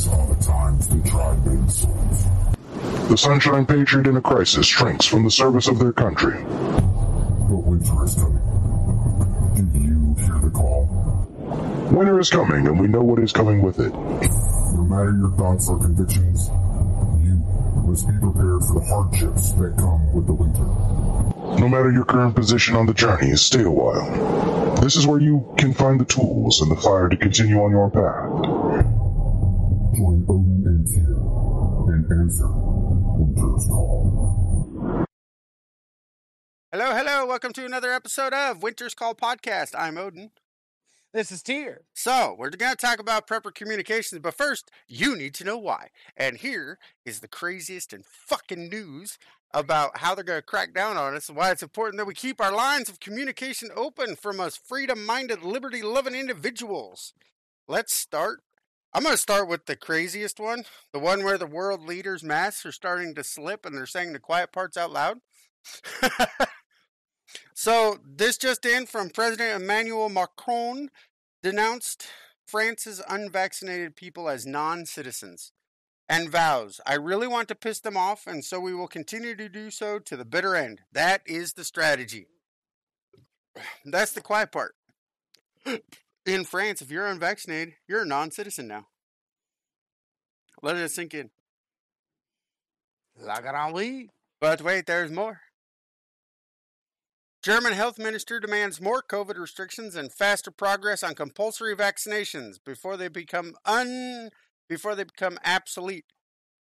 These are the times souls. The Sunshine Patriot in a crisis shrinks from the service of their country. But winter is coming. Do you hear the call? Winter is coming, and we know what is coming with it. No matter your thoughts or convictions, you must be prepared for the hardships that come with the winter. No matter your current position on the journey, stay a while. This is where you can find the tools and the fire to continue on your path. Join Odin and Tyr and answer Winter's call. Hello, hello. Welcome to another episode of Winter's Call Podcast. I'm Odin. This is Tyr. So, we're going to talk about prepper communications, but first, you need to know why. And here is the craziest and fucking news about how they're going to crack down on us and why it's important that we keep our lines of communication open from us freedom minded, liberty loving individuals. Let's start. I'm going to start with the craziest one the one where the world leaders' masks are starting to slip and they're saying the quiet parts out loud. So this just in from President Emmanuel Macron denounced France's unvaccinated people as non-citizens and vows, I really want to piss them off and so we will continue to do so to the bitter end. That is the strategy. That's the quiet part. In France, if you're unvaccinated, you're a non-citizen now. Let it sink in. La Grande But wait, there's more. German health minister demands more COVID restrictions and faster progress on compulsory vaccinations before they become un before they become obsolete.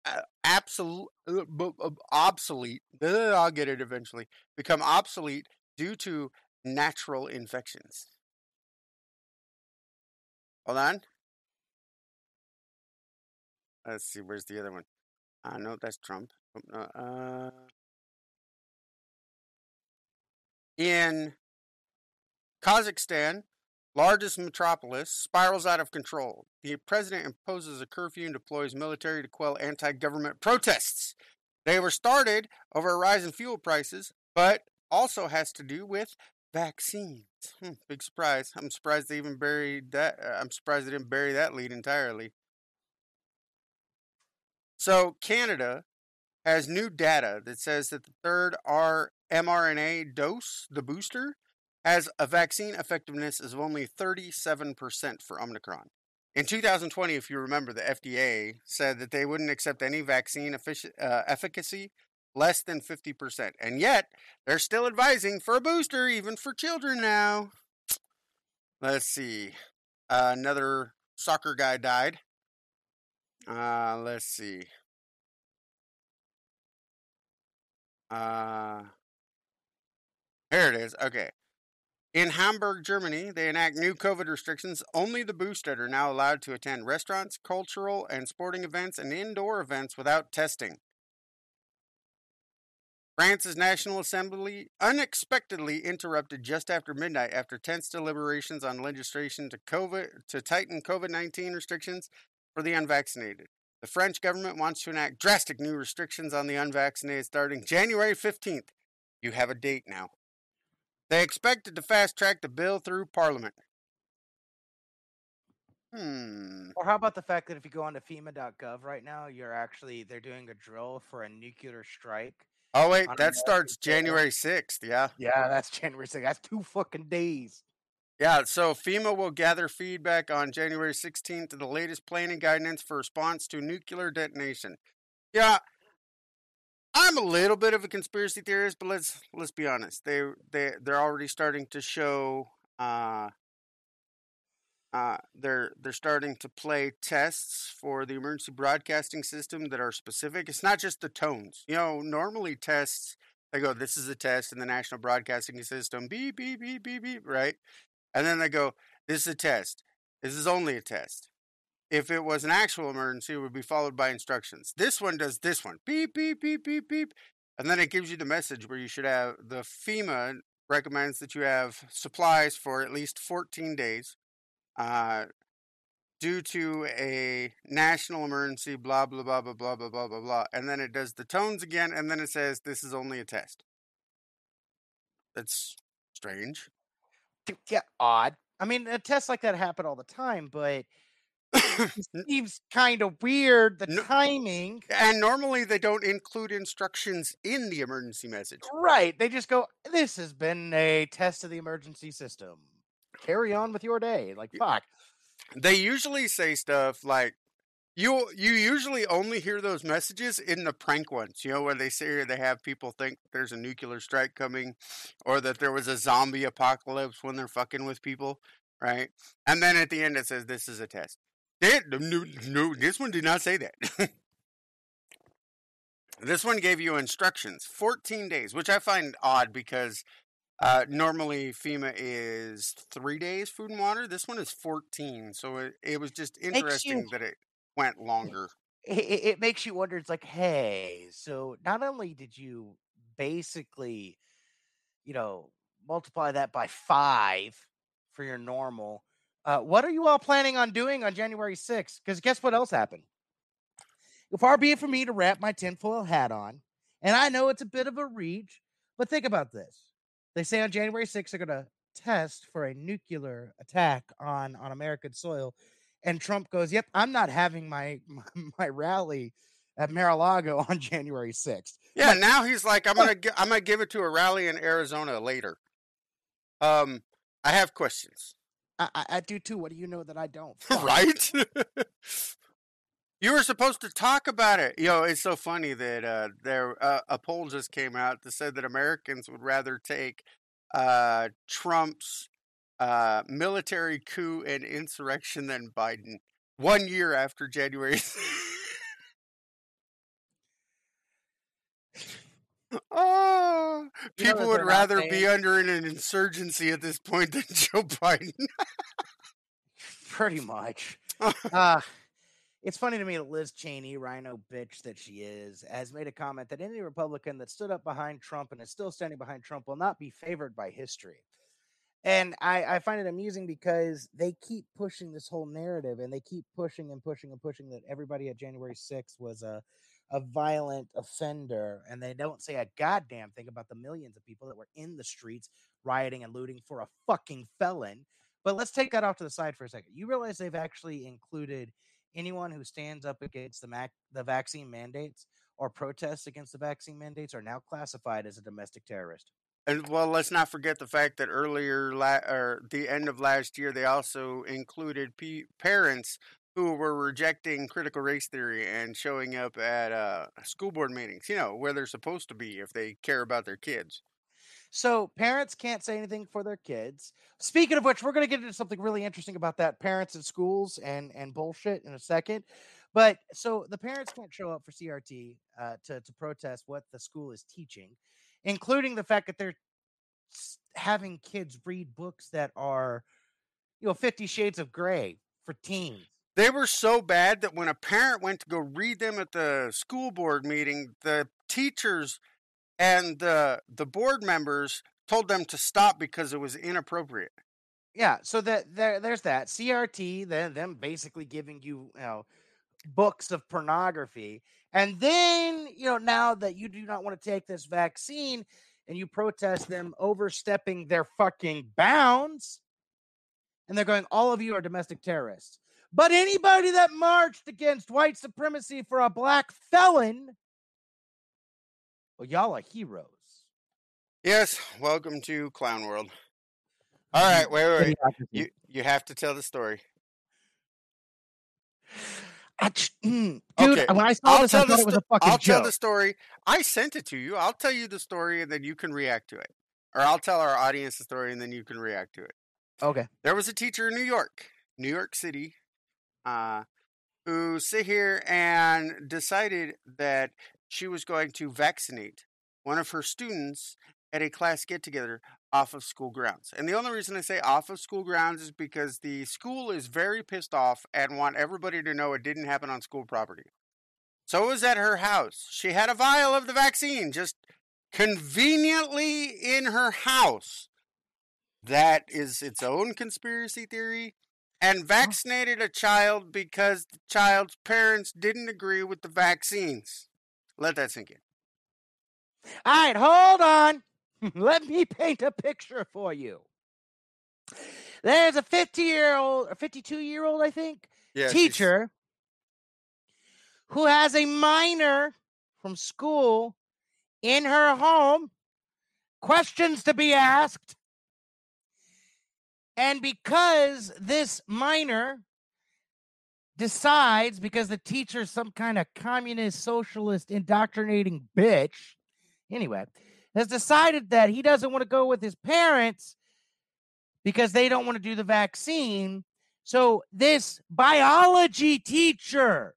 Uh, absolute uh, b- b- obsolete. I'll get it eventually. Become obsolete due to natural infections. Hold on. Let's see. Where's the other one? Uh, no, that's Trump. Uh, in Kazakhstan, largest metropolis, spirals out of control. The president imposes a curfew and deploys military to quell anti government protests. They were started over a rise in fuel prices, but also has to do with vaccines. Hmm, big surprise. I'm surprised they even buried that. Uh, I'm surprised they didn't bury that lead entirely. So, Canada has new data that says that the third R mRNA dose, the booster, has a vaccine effectiveness of only 37% for Omicron. In 2020, if you remember, the FDA said that they wouldn't accept any vaccine effici- uh, efficacy less than 50%. And yet, they're still advising for a booster, even for children now. Let's see. Uh, another soccer guy died. Uh, let's see. Uh, here it is. Okay. In Hamburg, Germany, they enact new COVID restrictions. Only the boosted are now allowed to attend restaurants, cultural and sporting events, and indoor events without testing. France's National Assembly unexpectedly interrupted just after midnight after tense deliberations on legislation to COVID to tighten COVID-19 restrictions for the unvaccinated. The French government wants to enact drastic new restrictions on the unvaccinated starting January 15th. You have a date now. They expected to fast track the bill through Parliament. Hmm. Or how about the fact that if you go onto FEMA.gov right now, you're actually they're doing a drill for a nuclear strike. Oh wait, that starts. January 6th, yeah. Yeah, that's January 6th. That's two fucking days. Yeah, so FEMA will gather feedback on January 16th to the latest planning guidance for response to nuclear detonation. Yeah, I'm a little bit of a conspiracy theorist, but let's let's be honest. They they they're already starting to show uh uh they're they're starting to play tests for the emergency broadcasting system that are specific. It's not just the tones. You know, normally tests they go, this is a test in the national broadcasting system, beep beep beep beep beep, right? And then they go, this is a test. This is only a test. If it was an actual emergency, it would be followed by instructions. This one does this one. Beep, beep, beep, beep, beep. And then it gives you the message where you should have the FEMA recommends that you have supplies for at least 14 days uh, due to a national emergency, blah, blah, blah, blah, blah, blah, blah, blah, blah. And then it does the tones again, and then it says this is only a test. That's strange. Yeah, odd. I mean, uh, tests like that happen all the time, but it seems kind of weird. The No- timing, and normally they don't include instructions in the emergency message. right? They just go, "This has been a test of the emergency system. Carry on with your day." Like fuck. They usually say stuff like you you usually only hear those messages in the prank ones, you know, where they say they have people think there's a nuclear strike coming or that there was a zombie apocalypse when they're fucking with people, right? And then at the end it says this is a test. They, no, no, this one did not say that. this one gave you instructions, 14 days, which I find odd because uh, normally FEMA is three days food and water. This one is 14. So it, it was just you- interesting that it went longer. it, it makes you wonder. It's like, hey, so not only did you basically, you know, multiply that by five for your normal, uh, what are you all planning on doing on January 6th? Because guess what else happened? Far be it from me to wrap my tinfoil hat on, and I know it's a bit of a reach, but think about this. They say on January 6th they're going to test for a nuclear attack on on American soil and Trump goes, "Yep, I'm not having my my, my rally at Mar-a-Lago on January 6th." Yeah, now he's like, I'm gonna, I'm gonna give it to a rally in Arizona later. Um, I have questions, I, I, I do too. What do you know that I don't? right? you were supposed to talk about it. You know, it's so funny that uh, there uh, a poll just came out that said that Americans would rather take uh, Trump's uh, military coup and insurrection than Biden. One year after January. oh, You know people would rather be under an insurgency at this point than Joe Biden. Pretty much. it's funny to me that Liz Cheney, RINO bitch that she is, has made a comment that any Republican that stood up behind Trump and is still standing behind Trump will not be favored by history. And I, I find it amusing because they keep pushing this whole narrative and they keep pushing and pushing and pushing that everybody at January 6th was a, a violent offender. And they don't say a goddamn thing about the millions of people that were in the streets rioting and looting for a fucking felon. But let's take that off to the side for a second. You realize they've actually included anyone who stands up against the mac- the vaccine mandates or protests against the vaccine mandates are now classified as a domestic terrorist. And well, let's not forget the fact that earlier, la- or the end of last year, they also included p- parents who were rejecting critical race theory and showing up at uh, school board meetings. You know where they're supposed to be if they care about their kids. So parents can't say anything for their kids. Speaking of which, we're going to get into something really interesting about that parents and schools and and bullshit in a second. But so the parents can't show up for CRT uh, to to protest what the school is teaching, including the fact that they're having kids read books that are, you know, Fifty Shades of Grey for teens. They were so bad that when a parent went to go read them at the school board meeting, the teachers and the the board members told them to stop because it was inappropriate. Yeah, so that there, there's that CRT. Then them basically giving you, you know, books of pornography, and then you know now that you do not want to take this vaccine, and you protest them overstepping their fucking bounds, and they're going, all of you are domestic terrorists. But anybody that marched against white supremacy for a black felon, well, y'all are heroes. Yes, welcome to Clown World. All right, wait, wait, wait. You you have to tell the story. I mm, Dude, Okay, when I saw I'll this, I thought it was a sto- fucking I'll joke. tell the story. I sent it to you. I'll tell you the story, and then you can react to it, or I'll tell our audience the story, and then you can react to it. Okay. There was a teacher in New York, New York City, uh, who sit here and decided that she was going to vaccinate one of her students at a class get together off of school grounds. And the only reason I say off of school grounds is because the school is very pissed off and want everybody to know it didn't happen on school property. So it was at her house. She had a vial of the vaccine just conveniently in her house. That is its own conspiracy theory. And vaccinated a child because the child's parents didn't agree with the vaccines. Let that sink in. All right, hold on. Let me paint a picture for you. There's a 50 year old, or 52 year old, I think, Yeah, she's- teacher who has a minor from school in her home, questions to be asked. And because this minor decides, because the teacher's some kind of communist, socialist, indoctrinating bitch, anyway, has decided that he doesn't want to go with his parents because they don't want to do the vaccine. So this biology teacher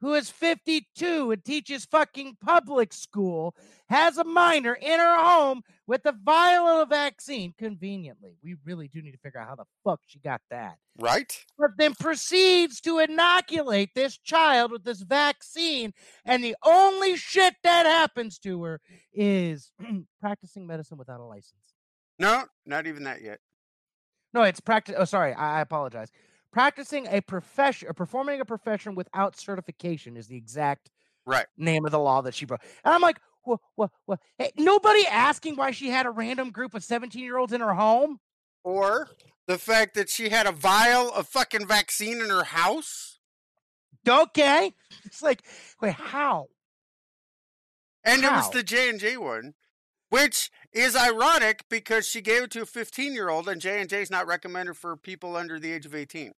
who is 52 and teaches fucking public school has a minor in her home with vial of vaccine conveniently. We really do need to figure out how the fuck she got that. right? But then proceeds to inoculate this child with this vaccine. And the only shit that happens to her is practicing medicine without a license. No, not even that yet. No, it's practice. Oh, sorry. I, I apologize. Practicing a profession or performing a profession without certification is the exact Right. name of the law that she broke. And I'm like, what, what, what? Hey, nobody asking why she had a random group of 17 year olds in her home. Or the fact that she had a vial of fucking vaccine in her house. Okay. It's like, wait, how? And it was the J and J one, which is ironic because she gave it to a 15 year old, and J and J is not recommended for people under the age of 18.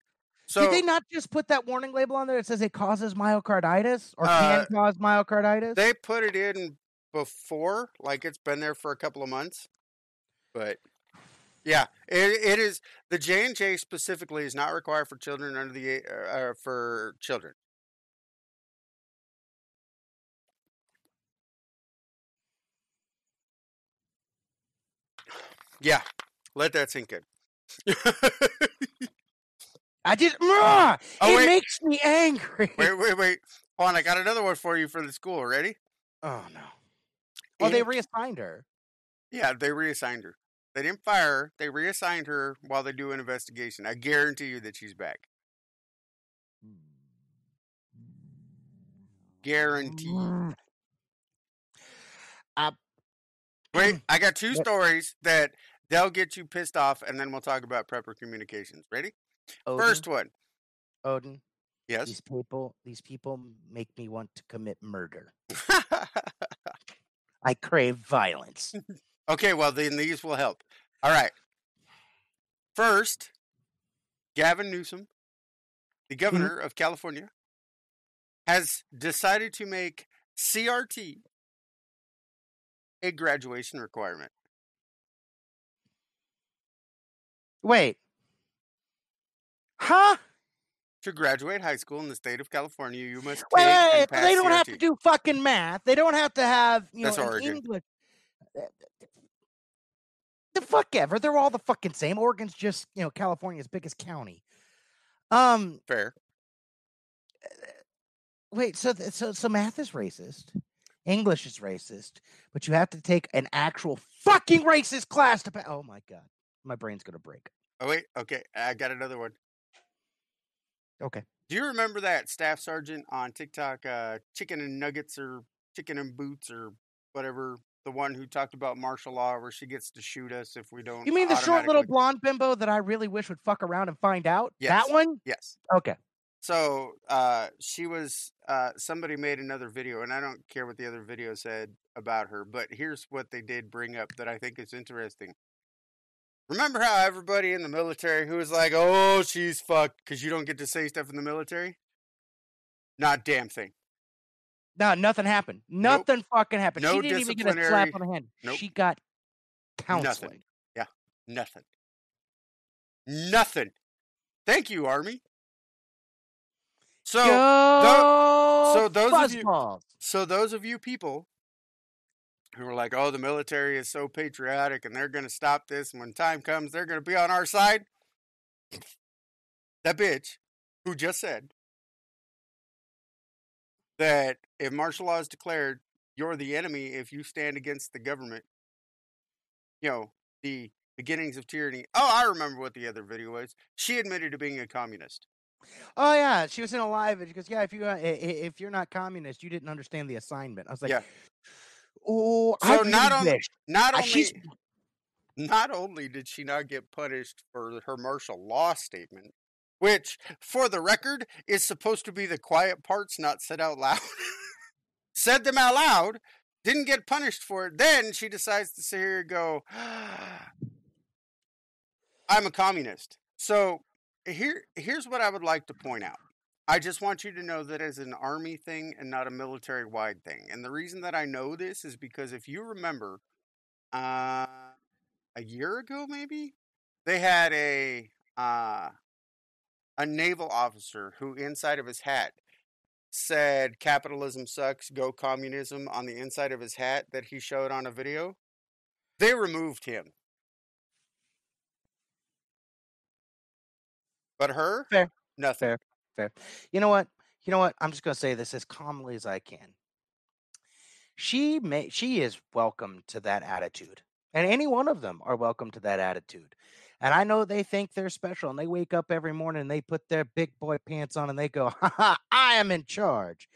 So Did they not just put that warning label on there that says it causes myocarditis or Uh, can cause myocarditis? they put it in before, like it's been there for a couple of months. But yeah, it, it is the J and J specifically is not required for children under the uh, for children. Yeah, let that sink in. I just, Mwah! Oh, it wait. makes me angry. wait, wait, wait. Hold on, I got another one for you for the school. Ready? Oh, no. Oh, they reassigned her. Yeah, they reassigned her. They didn't fire her. They reassigned her while they do an investigation. I guarantee you that she's back. Guarantee. Uh, Wait, I got two stories that they'll get you pissed off, and then we'll talk about Prepper Communications. Ready? Odin, First one. Odin, Yes. these people, these people make me want to commit murder. I crave violence. okay, well, then these will help. All right. First, Gavin Newsom, the mm-hmm. governor of California, has decided to make CRT a graduation requirement. Wait. Huh? To graduate high school in the state of California, you must take Wait, wait, they don't have to do fucking math. They don't have to have, you That's know, Oregon. English. The fuck ever. They're all the fucking same. Oregon's just, you know, California's biggest county. Um, Fair. wait, so th- so so math is racist. English is racist, but you have to take an actual fucking racist class to pass. Oh my god. My brain's to break. Oh wait, okay, I got another one. Okay. Do you remember that staff sergeant on TikTok, uh, Chicken and Nuggets or Chicken and Boots or whatever, the one who talked about martial law where she gets to shoot us if we don't. You mean the short little blonde bimbo that I really wish would fuck around and find out? Yes. That one? Yes. Okay. So uh, she was. Uh, somebody made another video, and I don't care what the other video said about her, but here's what they did bring up that I think is interesting. Remember how everybody in the military who was like, "Oh, she's fucked" because you don't get to say stuff in the military? Not damn thing. No, nothing happened. Nope. Nothing fucking happened. No she didn't even get a slap on the hand. Nope. She got counseling. Nothing. Yeah, nothing. Nothing. Thank you, Army. So, so those of you- so those of you people who are like, "Oh, the military is so patriotic and they're going to stop this, and when time comes, they're going to be on our side," that bitch who just said that if martial law is declared, you're the enemy if you stand against the government. You know the beginnings of tyranny. Oh, I remember what the other video was. She admitted to being a communist. Oh yeah, she was in a live and she goes, "Yeah, if you uh, if you're not communist, you didn't understand the assignment." I was like, Yeah. "Oh, I So not really only- Not only she's not only did she not get punished for her martial law statement, which, for the record, is supposed to be the quiet parts not said out loud. said them out loud, didn't get punished for it. Then she decides to sit here and go, I'm a communist. So here, here's what I would like to point out. I just want you to know that as an army thing and not a military wide thing. And the reason that I know this is because if you remember, uh, a year ago maybe they had a uh, a naval officer who inside of his hat said capitalism sucks, go communism on the inside of his hat that he showed on a video. They removed him. But her? Fair. Nothing. Fair. Fair. You know what? You know what? I'm just going to say this as calmly as I can. She may she is welcome to that attitude. And any one of them are welcome to that attitude. And I know they think they're special and they wake up every morning and they put their big boy pants on and they go, ha ha, I am in charge.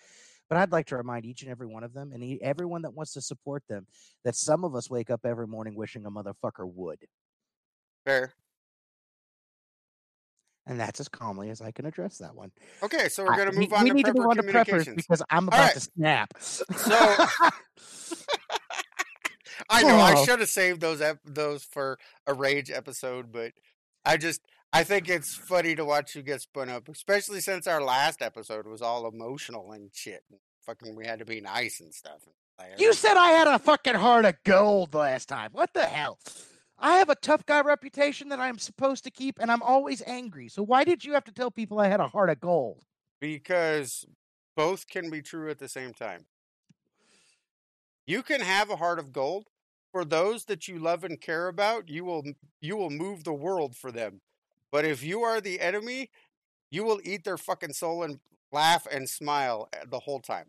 But I'd like to remind each and every one of them and everyone that wants to support them that some of us wake up every morning wishing a motherfucker would. Fair. And that's as calmly as I can address that one. Okay, so we're going to move on we to need to move on to preppers because I'm about right. to snap. So- I know I Oh. should have saved those ep- those for a rage episode, but I just I think it's funny to watch you get spun up, especially since our last episode was all emotional and shit. And fucking, we had to be nice and stuff. You said I had a fucking heart of gold last time. What the hell? I have a tough guy reputation that I'm supposed to keep, and I'm always angry. So why did you have to tell people I had a heart of gold? because both can be true at the same time. You can have a heart of gold for those that you love and care about. You will you will move the world for them. But if you are the enemy, you will eat their fucking soul and laugh and smile uh, the whole time.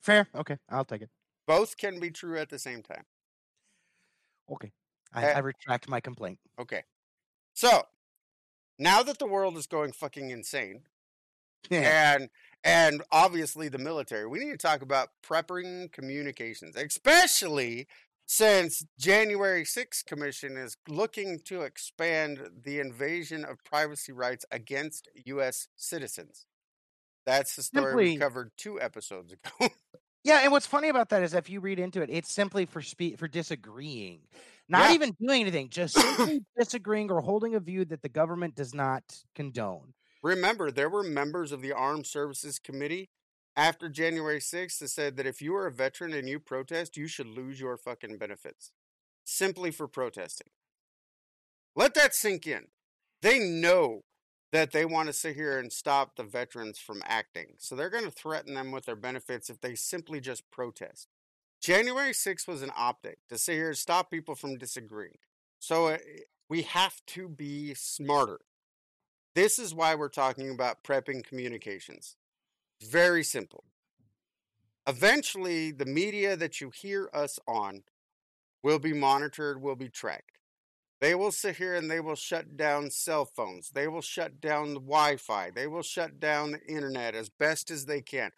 Fair. Okay, I'll take it. Both can be true at the same time. Okay, I, Eh. I retract my complaint. Okay. So, now that the world is going fucking insane, and and obviously the military. We need to talk about prepping communications, especially since January 6th Commission is looking to expand the invasion of privacy rights against U.S. citizens. That's the story we covered two episodes ago. Yeah, and what's funny about that is if you read into it, it's simply for spe- for disagreeing, not Yeah. even doing anything, just disagreeing or holding a view that the government does not condone. Remember, there were members of the Armed Services Committee after January 6th that said that if you are a veteran and you protest, you should lose your fucking benefits simply for protesting. Let that sink in. They know that they want to sit here and stop the veterans from acting. So they're going to threaten them with their benefits if they simply just protest. January 6th was an optic to sit here and stop people from disagreeing. So uh, we have to be smarter. This is why we're talking about prepping communications. Very simple. Eventually, the media that you hear us on will be monitored, will be tracked. They will sit here and they will shut down cell phones. They will shut down the Wi Fi. They will shut down the internet as best as they can.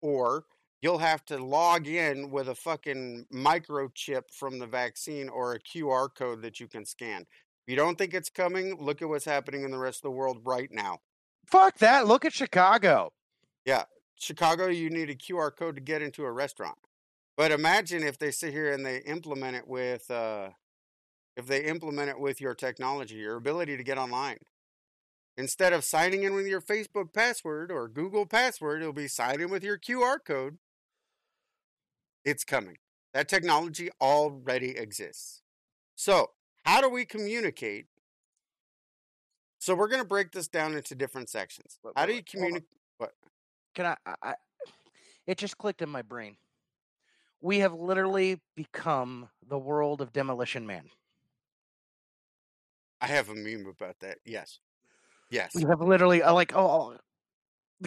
Or you'll have to log in with a fucking microchip from the vaccine or a QR code that you can scan. If you don't think it's coming, look at what's happening in the rest of the world right now. Fuck that! Look at Chicago. Yeah. Chicago, you need a QR code to get into a restaurant. But imagine if they sit here and they implement it with, uh, if they implement it with your technology, your ability to get online. Instead of signing in with your Facebook password or Google password, it'll be sign in with your QR code. It's coming. That technology already exists. So, how do we communicate? So, we're going to break this down into different sections. How do you wait, hold on. communicate? Can I, I, I? It just clicked in my brain. We have literally become the world of Demolition Man. I have a meme about that. Yes. Yes. We have literally uh, like oh, oh,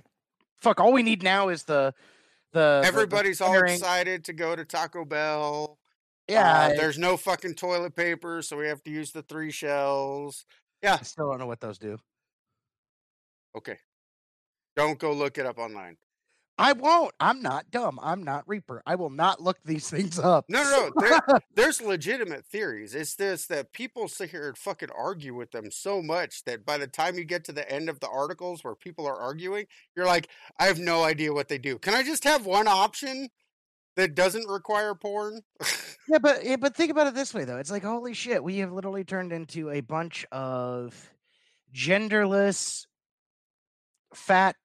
fuck. All we need now is the the the- the Everybody's all excited to go to Taco Bell. Yeah, Uh, there's no fucking toilet paper, so we have to use the three shells. I still don't know what those do. Okay. Don't go look it up online. I won't. I'm not dumb. I'm not Reaper. I will not look these things up. No, no, no. There, there's legitimate theories. It's this that people sit here and fucking argue with them so much that by the time you get to the end of the articles where people are arguing, you're like, I have no idea what they do. Can I just have one option that doesn't require porn? yeah, but yeah, but think about it this way though. It's like holy shit, we have literally turned into a bunch of genderless fat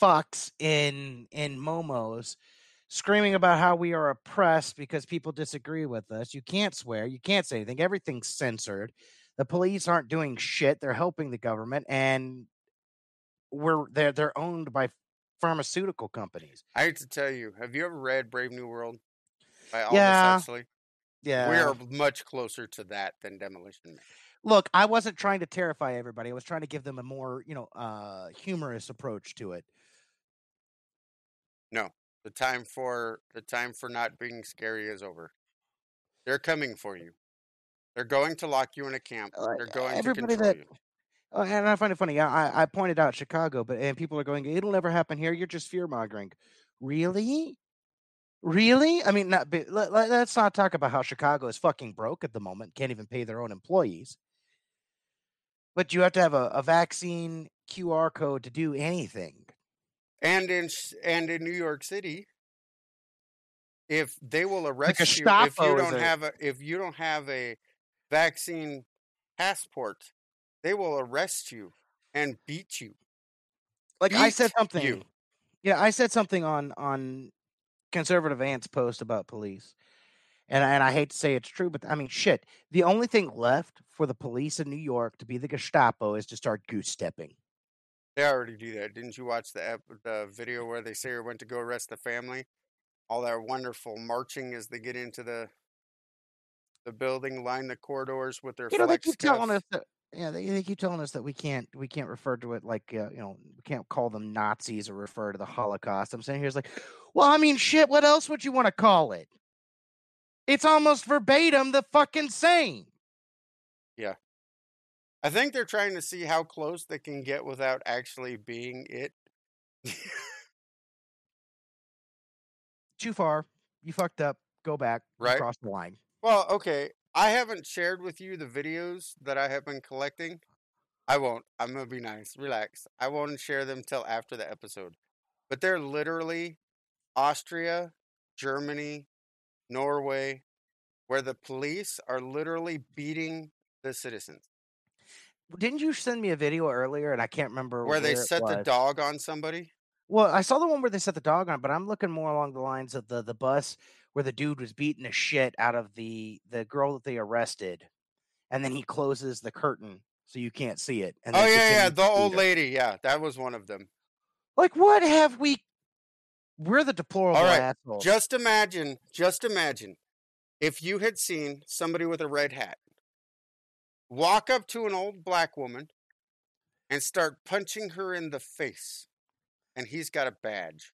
fucks in in muumuus screaming about how we are oppressed because people disagree with us. You can't swear, you can't say anything. Everything's censored. The police aren't doing shit. They're helping the government and we're they're they're owned by pharmaceutical companies. I hate to tell you, have you ever read Brave New World by Aldous Yeah. Huxley? Yeah. We are much closer to that than Demolition Man. Look, I wasn't trying to terrify everybody. I was trying to give them a more, you know, uh humorous approach to it. No, the time for the time for not being scary is over. They're coming for you. They're going to lock you in a camp. Uh, They're going to everybody control that- you. Uh, and I find it funny. I, I- pointed out Chicago, but and people are going, "It'll never happen here. You're just fear mongering." Really, really? I mean, not, let, us not talk about how Chicago is fucking broke at the moment. Can't even pay their own employees. But you have to have a, a vaccine QR code to do anything. And in and in New York City, if they will arrest you if you don't have a if you don't have a vaccine passport, they will arrest you and beat you. Like I said something. you. Yeah, I said something on on conservative ants post about police. And I- and I hate to say it's true, but I mean shit. The only thing left for the police in New York to be the Gestapo is to start goose stepping. They already do that. Didn't you watch the ep- the video where they say you went to go arrest the family? All that wonderful marching as they get into the the building, line the corridors with their You know, they keep telling us that yeah, they, they keep telling us that we can't we can't refer to it like uh, you know we can't call them Nazis or refer to the Holocaust. I'm saying here's like, well, I mean, shit. What else would you want to call it? It's almost verbatim the fucking same. I think they're trying to see how close they can get without actually being it. Too far. You fucked up. Go back. Right. Cross the line. Well, okay. I haven't shared with you the videos that I have been collecting. I won't. I'm gonna be nice. Relax. I won't share them till after the episode. But they're literally Austria, Germany, Norway, where the police are literally beating the citizens. Didn't you send me a video earlier and I can't remember Where they set the dog on somebody. Well, I saw the one where they set the dog on, but I'm looking more along the lines of the the bus where the dude was beating the shit out of the the girl that they arrested, and then he closes the curtain so you can't see it. And Oh yeah, yeah, the old her. lady. Yeah, that was one of them. Like, what have we? We're the deplorable right, assholes. Just imagine, just imagine if you had seen somebody with a red hat walk up to an old black woman and start punching her in the face, and he's got a badge.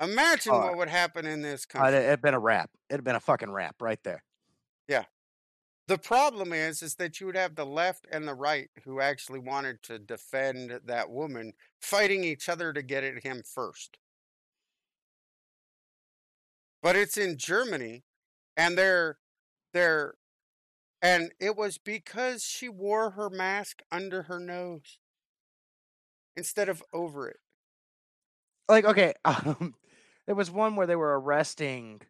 Imagine Uh, what would happen in this Uh, country. it had been a rap. It had been a fucking rap right there. Yeah. The problem is, is that you would have the left and the right who actually wanted to defend that woman fighting each other to get at him first. But it's in Germany, and they're they're and it was because she wore her mask under her nose instead of over it. Like, okay, um, there was one where they were arresting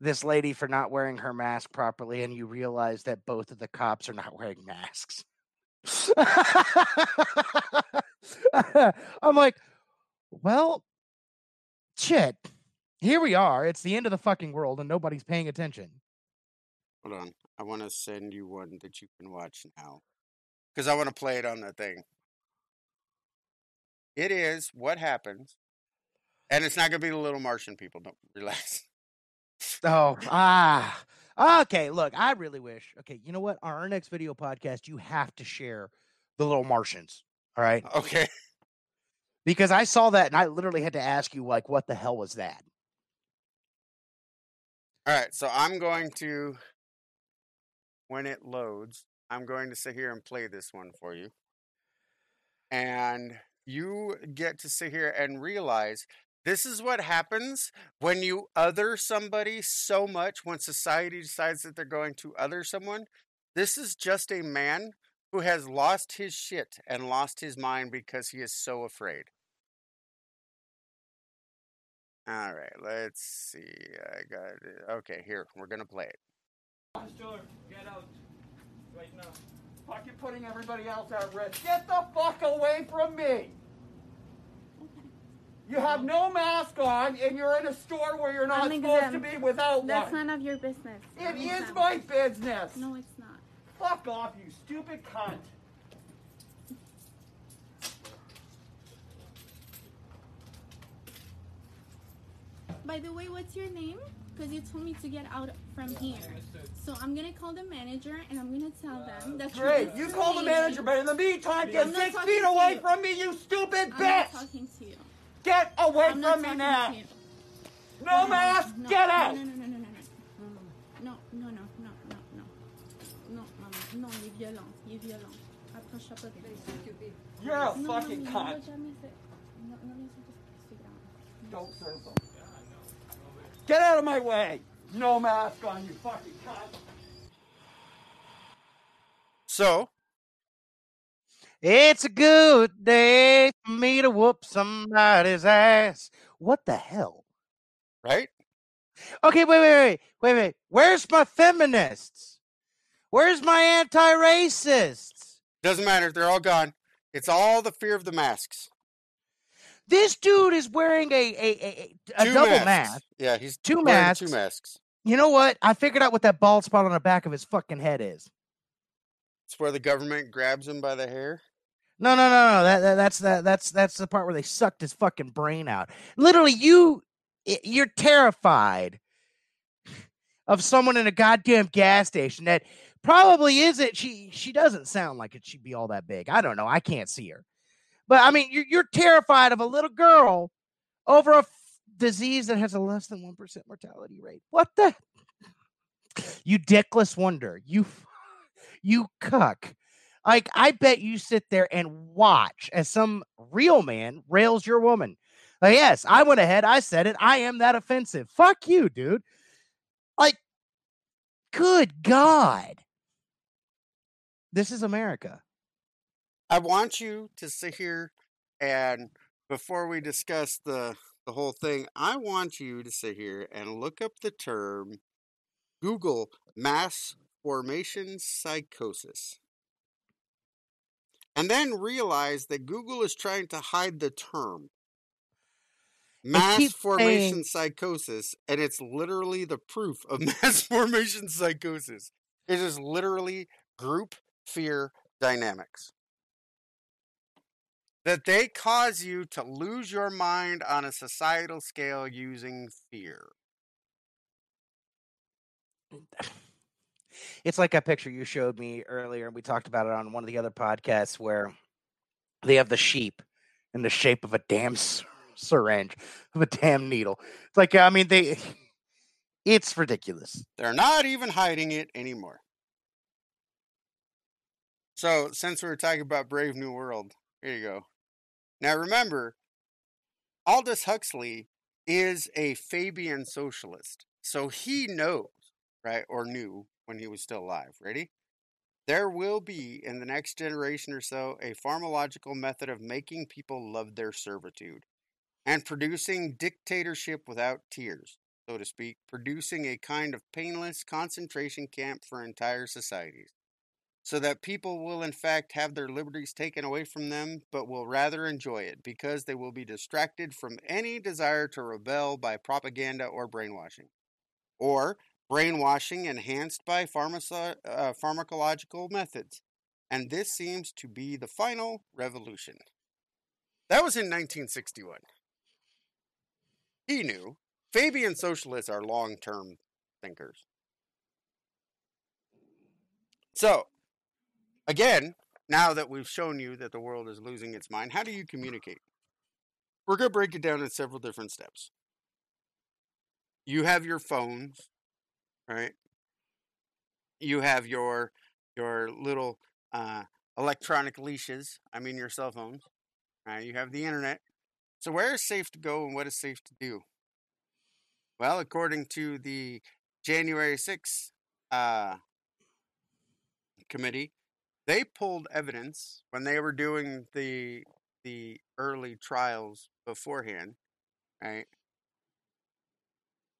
this lady for not wearing her mask properly, and you realize that both of the cops are not wearing masks. I'm like, well, shit. Here we are. It's the end of the fucking world, and nobody's paying attention. Hold on. I want to send you one that you can watch now. Because I want to play it on the thing. It is what happens. And it's not going to be the little Martian people. Don't relax. Oh, ah. Okay, look, I really wish. Okay, you know what? On our next video podcast, you have to share the little Martians. All right. Okay. Because I saw that and I literally had to ask you, like, what the hell was that? All right. So I'm going to, when it loads, I'm going to sit here and play this one for you. And you get to sit here and realize this is what happens when you other somebody so much when society decides that they're going to other someone. This is just a man who has lost his shit and lost his mind because he is so afraid. All right, let's see. I got it. Okay, here, we're going to play it. Store, get out right now. Fuck, you're putting everybody else at risk. Get the fuck away from me! You have no mask on, and you're in a store where you're not supposed to be without That's one. That's none of your business. It is exempt. my business. No, it's not. Fuck off, you stupid cunt. By the way, what's your name? Because you told me to get out from here. So I'm gonna call the manager and I'm gonna tell them that you're Great, you call the manager, but in the meantime, get I'm six feet away you. from me, you stupid bitch. I'm talking to you. Get away I'm from me now! you. No mask, no, get no, out! No, no, no, no, no, no. No, no, no, no, no, no. Non, maman, non, il est violent. Il est violent. Approche-toi pas de lui. You're a Non, fucking non, il cunt. l'a jamais fait. Non, non, mais c'est- c'est grave. Don't serve them. Get out of my way! No mask on, you fucking cunt! So, It's a good day for me to whoop somebody's ass. What the hell? right? Okay, wait, wait, wait, wait, wait. Where's my feminists? Where's my anti-racists? Doesn't matter. They're all gone. It's all the fear of the masks. This dude is wearing a a, a, a double masks. mask. Yeah, he's Two masks. Two masks. You know what? I figured out what that bald spot on the back of his fucking head is. It's where the government grabs him by the hair. No, no, no, no. That, that that's that that's that's the part where they sucked his fucking brain out. Literally, you you're terrified of someone in a goddamn gas station that probably isn't. She she doesn't sound like it. She'd be all that big. I don't know. I can't see her, but I mean, you're you're terrified of a little girl over a f- disease that has a less than one percent mortality rate. What the? You dickless wonder. You you cuck. Like, I bet you sit there and watch as some real man rails your woman. Like, yes, I went ahead. I said it. I am that offensive. Fuck you, dude. Like, good God. This is America. I want you to sit here and before we discuss the the whole thing, I want you to sit here and look up the term Google mass formation psychosis. And then realize that Google is trying to hide the term mass formation saying- psychosis, and it's literally the proof of mass formation psychosis. It is literally group fear dynamics. That they cause you to lose your mind on a societal scale using fear. Mm, it's like a picture you showed me earlier, and we talked about it on one of the other podcasts where they have the sheep in the shape of a damn syringe, of a damn needle. It's like, I mean, they, it's ridiculous. They're not even hiding it anymore. So, since we were talking about Brave New World, here you go. Now, remember, Aldous Huxley is a Fabian socialist. So he knows, right, or knew when he was still alive. Ready? There will be, in the next generation or so, a pharmacological method of making people love their servitude and producing dictatorship without tears so to speak, producing a kind of painless concentration camp for entire societies, so that people will in fact have their liberties taken away from them, but will rather enjoy it because they will be distracted from any desire to rebel by propaganda or brainwashing, or brainwashing enhanced by pharmaco- uh, pharmacological methods. And this seems to be the final revolution. That was in 1961. He knew. Fabian socialists are long term thinkers. So, again, now that we've shown you that the world is losing its mind, how do you communicate? We're going to break it down in several different steps. You have your phones, right? You have your your little uh, electronic leashes. I mean, your cell phones. Uh, you have the internet. So where is safe to go and what is safe to do? Well, according to the January 6th uh, committee, they pulled evidence when they were doing the the early trials beforehand, right?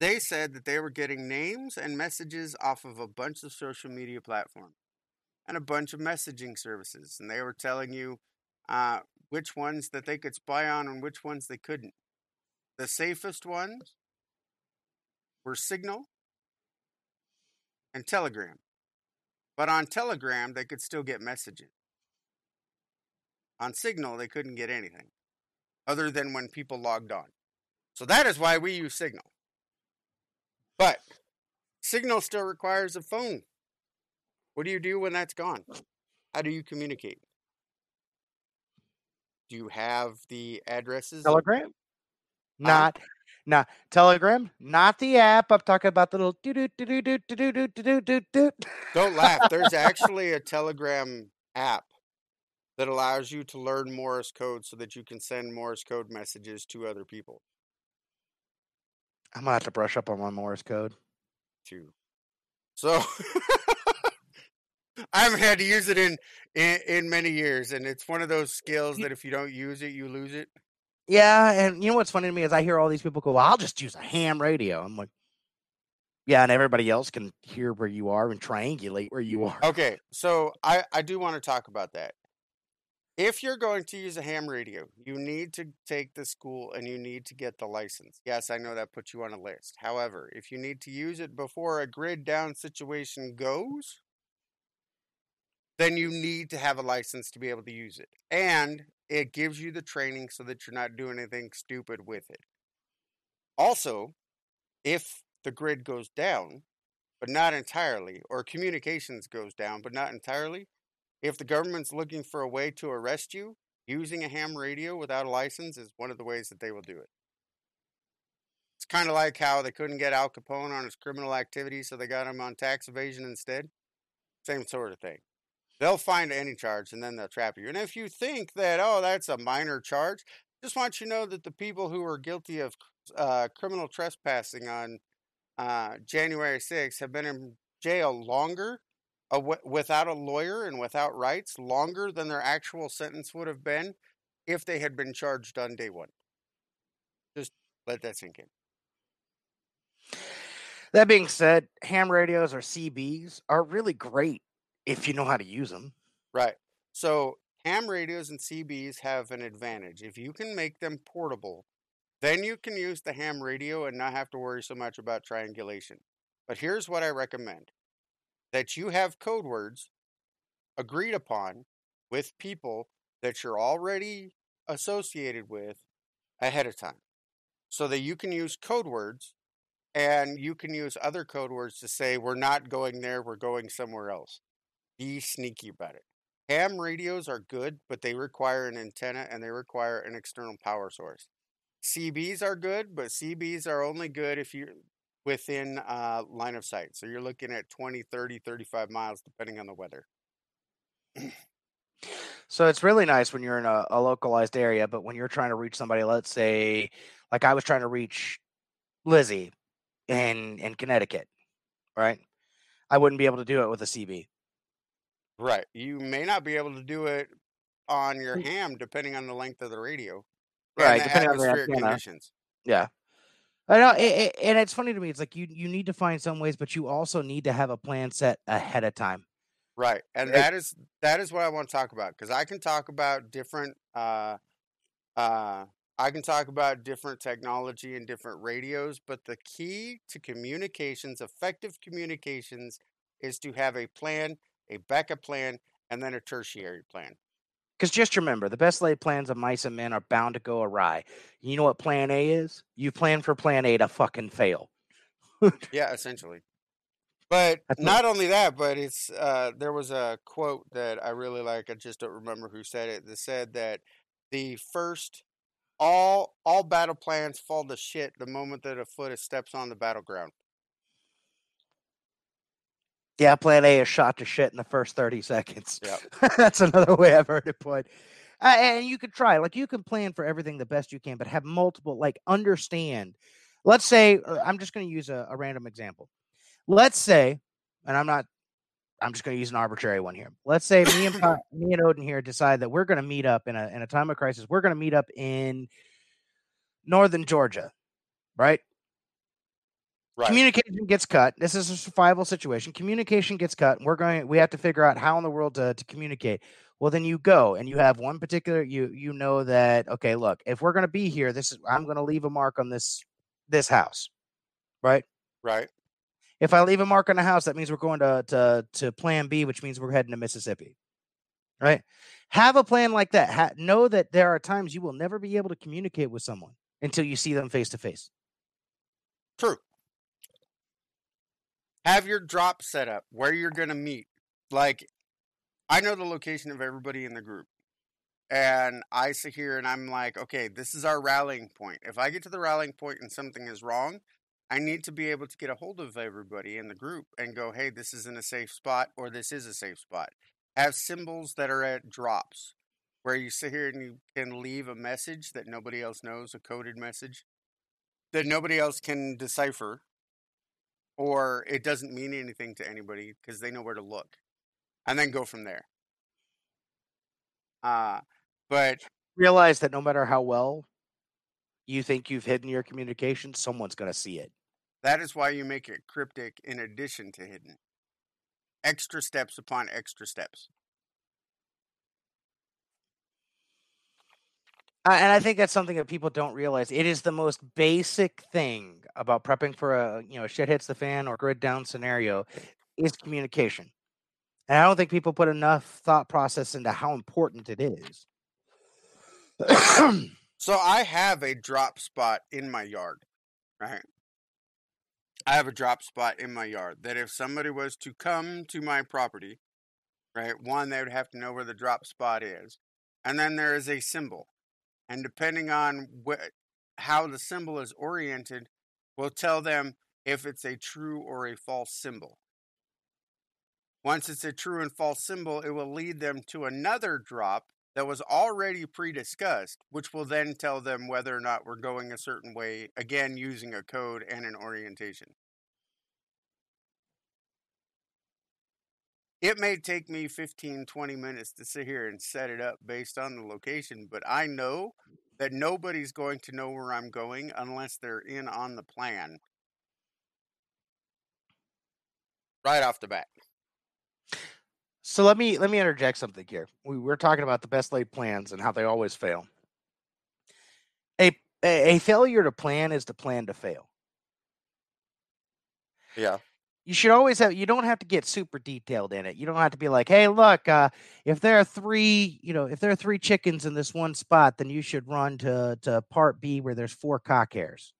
They said that they were getting names and messages off of a bunch of social media platforms and a bunch of messaging services, and they were telling you uh, which ones that they could spy on and which ones they couldn't. The safest ones were Signal and Telegram. But on Telegram, they could still get messages. On Signal, they couldn't get anything other than when people logged on. So that is why we use Signal. But Signal still requires a phone. What do you do when that's gone? How do you communicate? Do you have the addresses? Telegram? Um, Not, not Telegram, not the app. I'm talking about the little do do do do do do do do do do do. Don't laugh. There's actually a Telegram app that allows you to learn Morse code so that you can send Morse code messages to other people I'm gonna have to brush up on my Morse code. too. So I haven't had to use it in, in in many years, and it's one of those skills that if you don't use it, you lose it. Yeah, and you know what's funny to me is I hear all these people go, well, "I'll just use a ham radio." I'm like, yeah, and everybody else can hear where you are and triangulate where you are. Okay, so I I do want to talk about that. If you're going to use a ham radio, you need to take the school and you need to get the license. Yes, I know that puts you on a list. However, if you need to use it before a grid down situation goes, then you need to have a license to be able to use it. And it gives you the training so that you're not doing anything stupid with it. Also, if the grid goes down, but not entirely, or communications goes down, but not entirely, if the government's looking for a way to arrest you, using a ham radio without a license is one of the ways that they will do it. It's kind of like how they couldn't get Al Capone on his criminal activity, so they got him on tax evasion instead. Same sort of thing. They'll find any charge and then they'll trap you. And if you think that, oh, that's a minor charge, just want you to know that the people who were guilty of uh, criminal trespassing on uh, January 6th have been in jail longer uh, without a lawyer and without rights, longer than their actual sentence would have been if they had been charged on day one. Just let that sink in. That being said, ham radios or CBs are really great if you know how to use them. Right. So ham radios and CBs have an advantage. If you can make them portable, then you can use the ham radio and not have to worry so much about triangulation. But here's what I recommend that you have code words agreed upon with people that you're already associated with ahead of time so that you can use code words and you can use other code words to say we're not going there we're going somewhere else be sneaky about it ham radios are good but they require an antenna and they require an external power source cbs are good but cbs are only good if you're within uh, line of sight so you're looking at 20 30 35 miles depending on the weather So it's really nice when you're in a, a localized area, but when you're trying to reach somebody, let's say, like I was trying to reach Lizzie in in Connecticut, right? I wouldn't be able to do it with a CB. Right you may not be able to do it on your ham depending on the length of the radio Right, the depending on the atmospheric conditions Yeah. I know, a- a- and it's funny to me. It's like you you need to find some ways, but you also need to have a plan set ahead of time. Right. And Right. that is that is what I want to talk about because I can talk about different uh uh I can talk about different technology and different radios, but the key to communications, effective communications is to have a plan, a backup plan, and then a tertiary plan. Because just remember, the best laid plans of mice and men are bound to go awry. You know what Plan A is? You plan for Plan A to fucking fail. Yeah, essentially. But That's not only that, but it's uh there was a quote that I really like. I just don't remember who said it. That said that the first all all battle plans fall to shit the moment that a foot steps on the battleground. Yeah, Plan A is shot to shit in the first thirty seconds. Yep. That's another way I've heard it put. Uh, and you could try, like, you can plan for everything the best you can, but have multiple, like, understand. Let's say, uh, I'm just going to use a, a random example. Let's say, and I'm not, I'm just going to use an arbitrary one here. Let's say me and me and Odin here decide that we're going to meet up in a in a time of crisis. We're going to meet up in northern Georgia, right? Right. Communication gets cut. This is a survival situation. Communication gets cut. We're going. We have to figure out how in the world to, to communicate. Well, then you go and you have one particular. You you know that okay. Look, if we're going to be here, this is. I'm going to leave a mark on this this house, right? right. If I leave a mark on the house, that means we're going to to to Plan B, which means we're heading to Mississippi, right? Have a plan like that. Ha- know that there are times you will never be able to communicate with someone until you see them face to face. True. Have your drop set up where you're going to meet. Like, I know the location of everybody in the group. And I sit here and I'm like, okay, this is our rallying point. If I get to the rallying point and something is wrong, I need to be able to get a hold of everybody in the group and go, hey, this isn't a safe spot or this is a safe spot. Have symbols that are at drops where you sit here and you can leave a message that nobody else knows, a coded message that nobody else can decipher or it doesn't mean anything to anybody because they know where to look and then go from there. Uh, but Realize that no matter how well you think you've hidden your communication, someone's going to see it. that is why you make it cryptic in addition to hidden. Extra steps upon extra steps. Uh, and I think that's something that people don't realize. It is the most basic thing about prepping for a you know shit hits the fan or grid down scenario is communication. And I don't think people put enough thought process into how important it is. So I have a drop spot in my yard, right? I have a drop spot in my yard that if somebody was to come to my property, right, one, they would have to know where the drop spot is. And then there is a symbol. And depending on what, how the symbol is oriented, will tell them if it's a true or a false symbol. Once it's a true and false symbol, it will lead them to another drop that was already pre discussed, which will then tell them whether or not we're going a certain way, again, using a code and an orientation. It may take me 15, 20 minutes to sit here and set it up based on the location, but I know that nobody's going to know where I'm going unless they're in on the plan right off the bat. so let me let me interject something here. We were talking about the best laid plans and how they always fail. A a, a failure to plan is to plan to fail. Yeah. You should always have you don't have to get super detailed in it. You don't have to be like hey look uh if there are three you know if there are three chickens in this one spot then you should run to to part b where there's four cock hairs.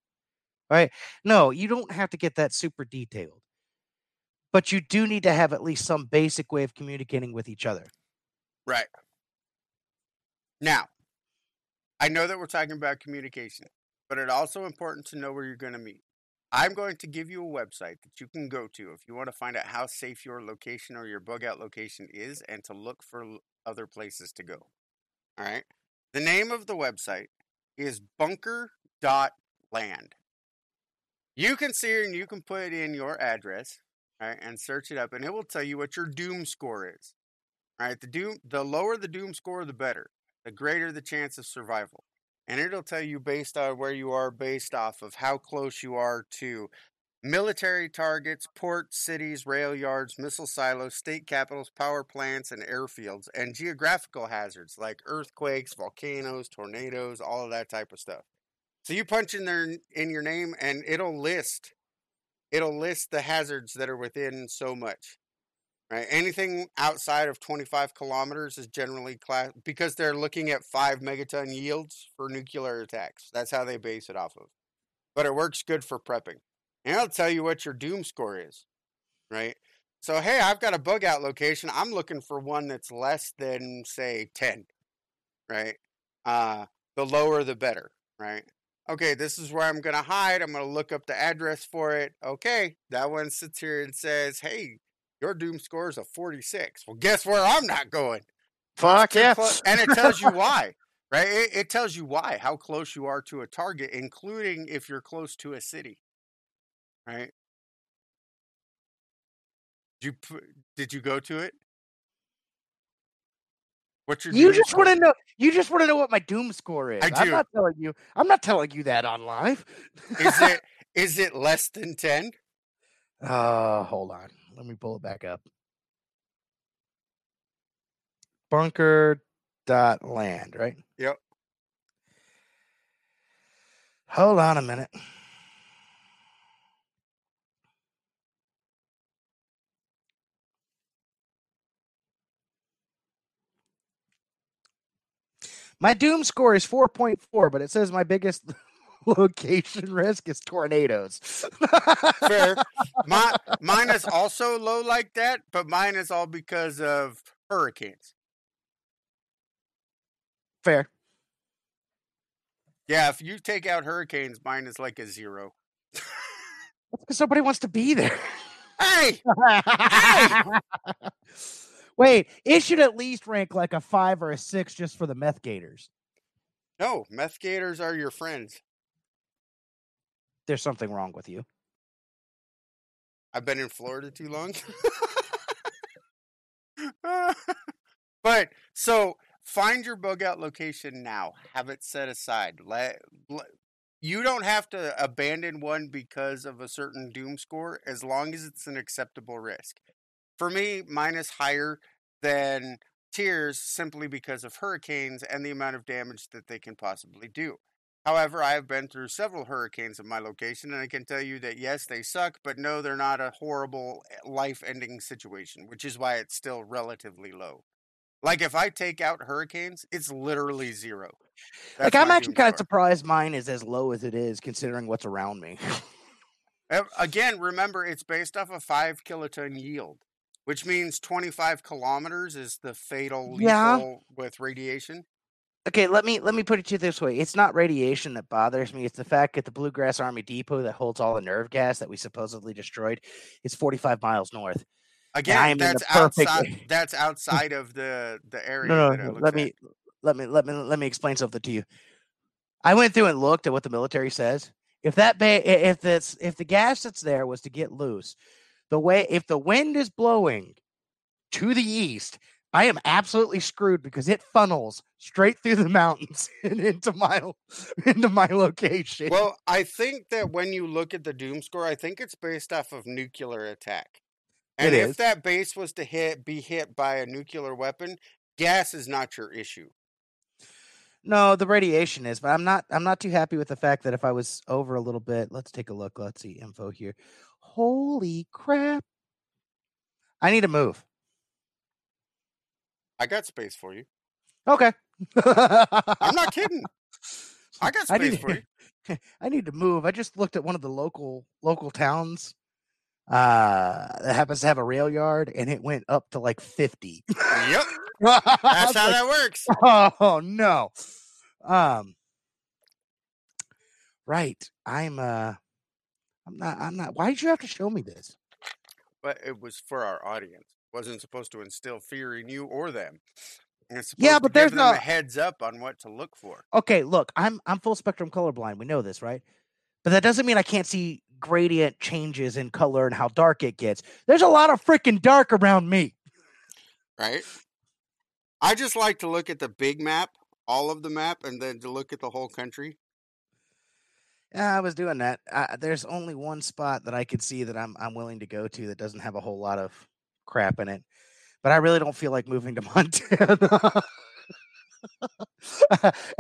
Right? No you don't have to get that super detailed. But you do need to have at least some basic way of communicating with each other. Right. Now, I know that we're talking about communication, but it's also important to know where you're going to meet. I'm going to give you a website that you can go to if you want to find out how safe your location or your bug out location is and to look for other places to go. All right. The name of the website is bunker.land. You can see and you can put in your address, all right, and search it up, and it will tell you what your doom score is. All right, the doom the lower the doom score, the better. The greater the chance of survival. And it'll tell you based on where you are, based off of how close you are to military targets, ports, cities, rail yards, missile silos, state capitals, power plants, and airfields, and geographical hazards like earthquakes, volcanoes, tornadoes, all of that type of stuff. So you punch in there in your name, and it'll list it'll list the hazards that are within so much. Right? Anything outside of 25 kilometers is generally class because they're looking at five megaton yields for nuclear attacks. That's how they base it off of. But it works good for prepping. And it'll tell you what your doom score is. Right? So, hey, I've got a bug out location. I'm looking for one that's less than, say, 10. Right? Uh, the lower, the better. Right? Okay, this is where I'm going to hide. I'm going to look up the address for it. Okay, that one sits here and says, hey, your doom score is a 46. Well, guess where I'm not going? Fuck yeah. and it tells you why, right? It, it tells you why, how close you are to a target, including if you're close to a city, right? Did you did you go to it? What's your You just want to know. You just want to know what my doom score is. I I'm not telling you. I'm not telling you that on live. Is it is it less than ten? Uh, hold on. Let me pull it back up. Bunker dot land, right? Yep. Hold on a minute. My doom score is 4.4, but it says my biggest location risk is tornadoes. Fair. My, mine is also low like that, but mine is all because of hurricanes. Fair. Yeah, if you take out hurricanes, mine is like a zero. Because somebody wants to be there. Hey! Hey, Wait, it should at least rank like a five or a six just for the meth gators. no, meth gators are your friends. There's something wrong with you. I've been in Florida too long. but so find your bug out location now. Have it set aside. Let, let you don't have to abandon one because of a certain doom score as long as it's an acceptable risk. For me, mine is higher than Tyr's simply because of hurricanes and the amount of damage that they can possibly do. However, I have been through several hurricanes in my location, and I can tell you that yes, they suck, but no, they're not a horrible, life ending situation, which is why it's still relatively low. Like, if I take out hurricanes, it's literally zero. like I'm actually kind of surprised mine is as low as it is considering what's around me. Uh, Again, remember, it's based off a five kiloton yield, which means 25 kilometers is the fatal Yeah. lethal with radiation. Okay, let me let me put it to you this way. It's not radiation that bothers me. It's the fact that the Bluegrass Army Depot that holds all the nerve gas that we supposedly destroyed is 45 miles north. Again, I'm in the that's perfect- outside. That's outside of the the area. No, no, looks let at. me let me let me let me explain something to you. I went through and looked at what the military says. If that ba- if this if the gas that's there was to get loose, the way if the wind is blowing to the east, I am absolutely screwed because it funnels straight through the mountains and into my into my location. Well, I think that when you look at the doom score, I think it's based off of nuclear attack. It And if is. that base was to hit be hit by a nuclear weapon, gas is not your issue. No, the radiation is, but I'm not I'm not too happy with the fact that if I was over a little bit, let's take a look. Let's see info here. Holy crap. I need to move. I got space for you. Okay. I'm not kidding. I got I space need, for you. I need to move. I just looked at one of the local local towns uh that happens to have a rail yard and it went up to like 50. Yep, that's how like, that works. Oh no. Um right. I'm uh I'm not I'm not why did you have to show me this? But it was for our audience. Wasn't supposed to instill fear in you or them. Yeah, to but give there's them no- a heads up on what to look for. Okay, look, I'm I'm full spectrum colorblind. We know this, right? But that doesn't mean I can't see gradient changes in color and how dark it gets. There's a lot of freaking dark around me. right? I just like to look at the big map, all of the map, and then to look at the whole country. Yeah, I was doing that. Uh, there's only one spot that I could see that I'm I'm willing to go to that doesn't have a whole lot of crap in it. But I really don't feel like moving to Montana.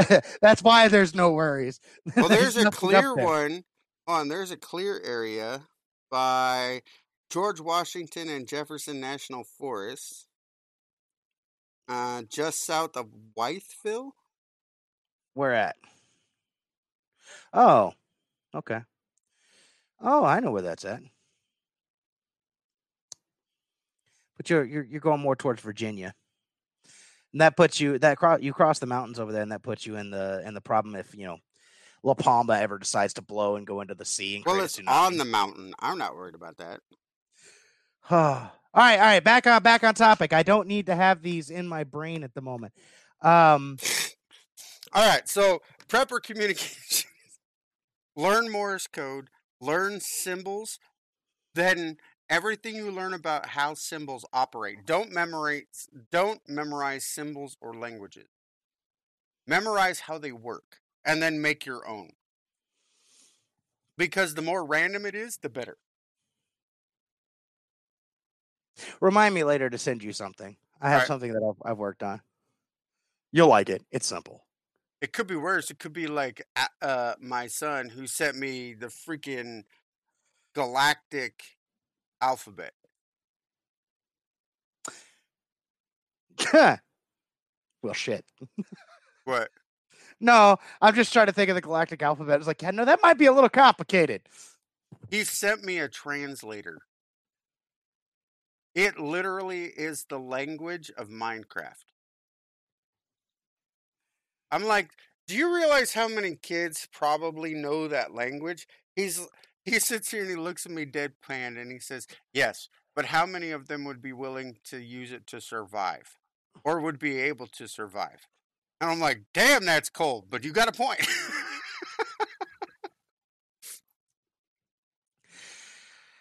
That's why there's no worries. Well, there's a clear there. one. On there's a clear area by George Washington and Jefferson National Forest, uh, just south of Wytheville. Where at? Oh, okay. Oh, I know where that's at. But you're you're you're going more towards Virginia. And that puts you that cro- you cross the mountains over there, and that puts you in the in the problem if you know La Palma ever decides to blow and go into the sea. And Well, it's on the mountain. I'm not worried about that. All right, all right, back on back on topic. I don't need to have these in my brain at the moment. Um, All right, so prepper communication. learn Morse code, learn symbols, then everything you learn about how symbols operate. Don't memorize don't memorize symbols or languages. Memorize how they work and then make your own. Because the more random it is, the better. remind me later to send you something. I have Alright. something that I've, I've worked on. You'll like it. It's simple. It could be worse. It could be like uh, my son who sent me the freaking galactic alphabet. well, shit. What? No, I'm just trying to think of the galactic alphabet. It's like, yeah, no, that might be a little complicated. He sent me a translator. It literally is the language of Minecraft. I'm like, do you realize how many kids probably know that language? He's he sits here and he looks at me deadpan and he says, "Yes, but how many of them would be willing to use it to survive or would be able to survive?" And I'm like, "Damn, that's cold, but you got a point."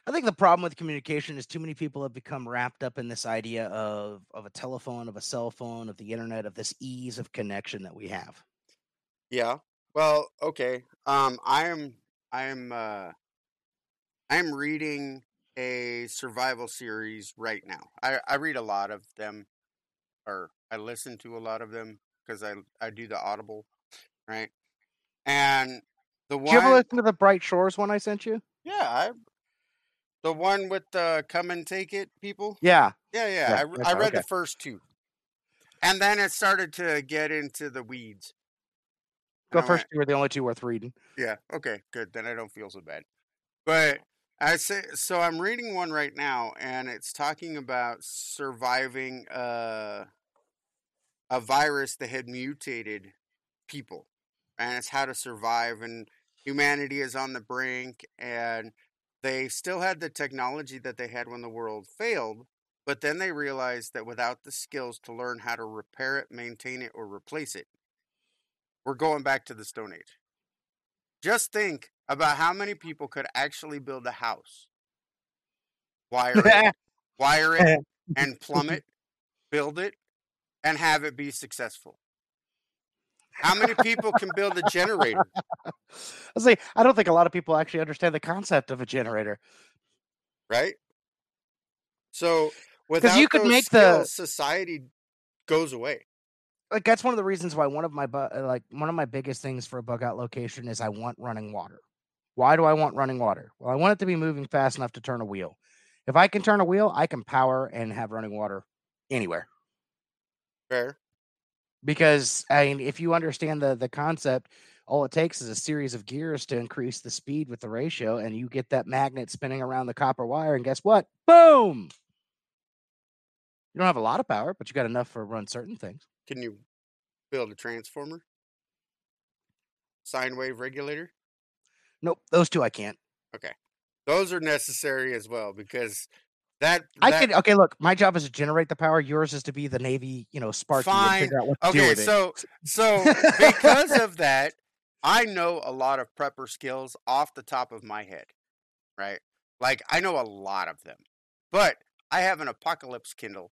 I think the problem with communication is too many people have become wrapped up in this idea of of a telephone, of a cell phone, of the internet, of this ease of connection that we have. Yeah. Well, okay. Um, I am I am uh I am reading a survival series right now. I I read a lot of them, or I listen to a lot of them because I I do the Audible, right? And the one. Did you ever listen to the Bright Shores one I sent you? yeah, I the one with the come and take it people. Yeah. Yeah, yeah. Yeah, I, I read okay. the first two, and then it started to get into the weeds. I first. went, You were the only two worth reading. Yeah. Okay. Good. Then I don't feel so bad. But I say so. I'm reading one right now, and it's talking about surviving uh, a virus that had mutated people, and it's how to survive. And humanity is on the brink, and they still had the technology that they had when the world failed. But then they realized that without the skills to learn how to repair it, maintain it, or replace it, we're going back to the Stone Age. Just think about how many people could actually build a house, wire it, wire it, and plumb it, build it, and have it be successful. How many people can build a generator? I was like, I don't think a lot of people actually understand the concept of a generator. right? So without you could make the- society goes away. Like that's one of the reasons why one of my bu- like one of my biggest things for a bug out location is I want running water. Why do I want running water? Well, I want it to be moving fast enough to turn a wheel. If I can turn a wheel, I can power and have running water anywhere. Fair. because I mean, if you understand the the concept, all it takes is a series of gears to increase the speed with the ratio, and you get that magnet spinning around the copper wire, and guess what? Boom! You don't have a lot of power, but you got enough for run certain things. Can you build a transformer? Sine wave regulator? Nope, those two I can't. Okay, those are necessary as well because that, I that- could okay. Look, my job is to generate the power. Yours is to be the Navy, you know, Sparky and Fine. figure out what to do Okay, so so because of that, I know a lot of prepper skills off the top of my head, right? Like I know a lot of them, but I have an apocalypse Kindle,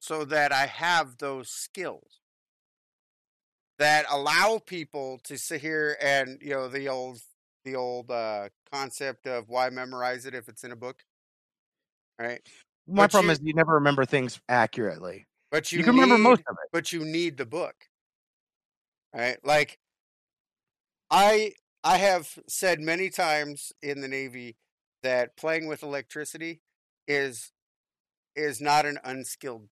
so that I have those skills that allow people to sit here and you know the old the old uh, concept of why memorize it if it's in a book, right? my but problem you- is you never remember things accurately. But you, You, can remember most of it. but you need the book right like i i have said many times in the navy that playing with electricity is is not an unskilled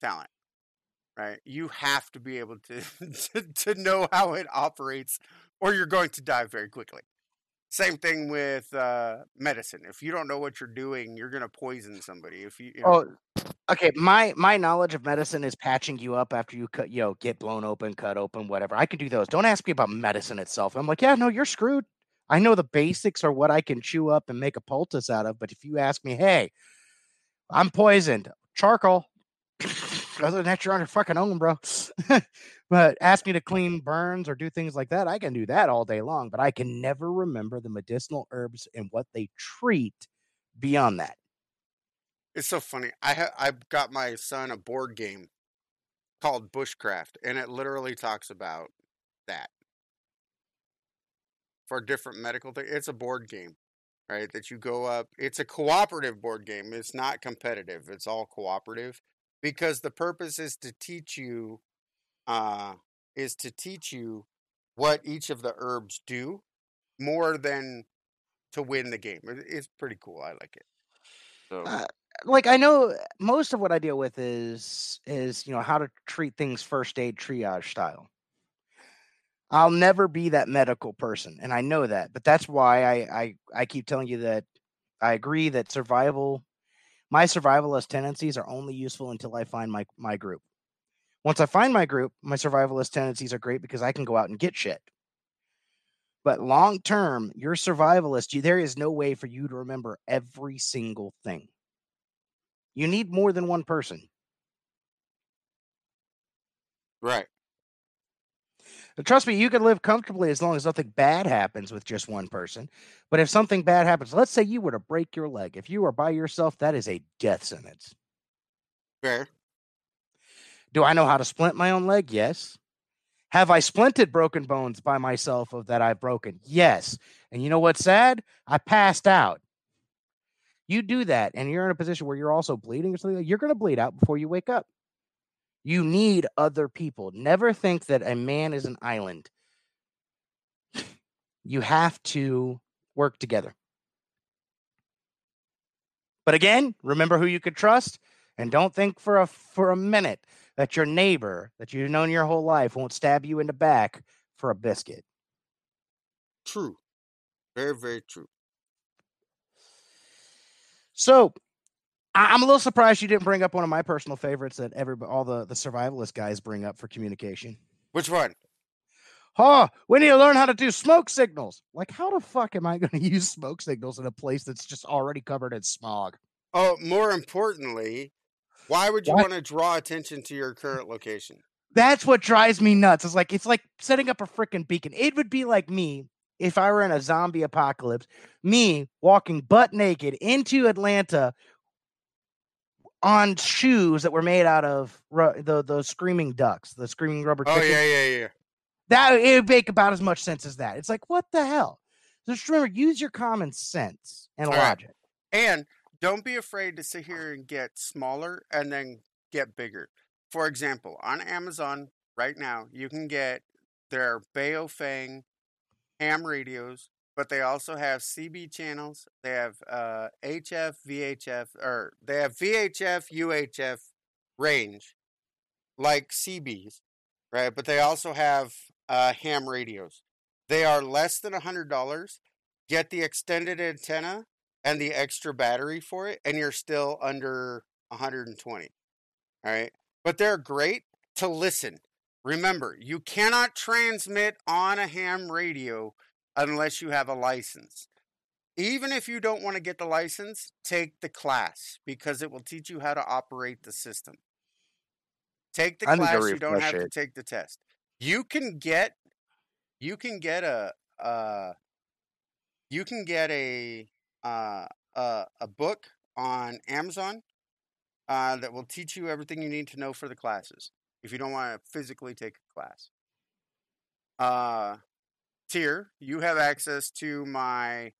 talent right you have to be able to to, to know how it operates or you're going to die very quickly same thing with uh medicine if you don't know what you're doing you're going to poison somebody if you, you know, Oh, okay. My my knowledge of medicine is patching you up after you cut, you know, get blown open, cut open, whatever. I can do those. Don't ask me about medicine itself. I'm like, yeah, no, you're screwed. I know the basics are what I can chew up and make a poultice out of. But if you ask me, hey, I'm poisoned, charcoal. Other than that, you're on your fucking own, bro. but ask me to clean burns or do things like that. I can do that all day long, but I can never remember the medicinal herbs and what they treat beyond that. It's so funny. I ha- I got my son a board game called Bushcraft, and it literally talks about that for different medical things. It's a board game, right? That you go up. It's a cooperative board game. It's not competitive. It's all cooperative because the purpose is to teach you, uh, is to teach you what each of the herbs do more than to win the game. It's pretty cool. I like it. So Uh, like I know most of what I deal with is is you know how to treat things first aid triage style. I'll never be that medical person, and I know that, but that's why I I, I keep telling you that I agree that survival, my survivalist tendencies are only useful until I find my my group. Once I find my group, my survivalist tendencies are great because I can go out and get shit. But long term, your survivalist, you, there is no way for you to remember every single thing. You need more than one person. right. But trust me, you can live comfortably as long as nothing bad happens with just one person. But if something bad happens, let's say you were to break your leg, if you are by yourself, that is a death sentence. Fair. Do I know how to splint my own leg? Yes. Have I splinted broken bones by myself of that I've broken? Yes. And you know what's sad? I passed out. You do that, and you're in a position where you're also bleeding or something. That, you're going to bleed out before you wake up. You need other people. Never think that a man is an island. You have to work together. But again, remember who you could trust, and don't think for a for a minute that your neighbor that you've known your whole life won't stab you in the back for a biscuit. True. Very, very true. So I- I'm a little surprised you didn't bring up one of my personal favorites that every all the the survivalist guys bring up for communication. Which one? Oh, we need to learn how to do smoke signals. Like, how the fuck am I going to use smoke signals in a place that's just already covered in smog? Oh, more importantly, why would you want to draw attention to your current location? That's what drives me nuts. It's like it's like setting up a freaking beacon. It would be like me if I were in a zombie apocalypse, me walking butt naked into Atlanta on shoes that were made out of ru- the those screaming ducks, the screaming rubber Oh chickens. yeah, yeah, yeah. That it would make about as much sense as that. It's like what the hell? Just remember, use your common sense and All right. logic. And don't be afraid to sit here and get smaller and then get bigger. For example, on Amazon right now, you can get their Baofeng ham radios, but they also have CB channels. They have uh, HF, VHF, or they have VHF, UHF range, like CBs, right? But they also have uh, ham radios. They are less than hundred dollars. Get the extended antenna and the extra battery for it, and you're still under 120. All right. But they're great to listen. Remember, you cannot transmit on a ham radio unless you have a license. Even if you don't want to get the license, take the class because it will teach you how to operate the system. Take the I class, you don't have to take the test. You can get you can get a uh you can get a uh, a, a book on Amazon uh, that will teach you everything you need to know for the classes if you don't want to physically take a class. Uh, Tyr, you have access to my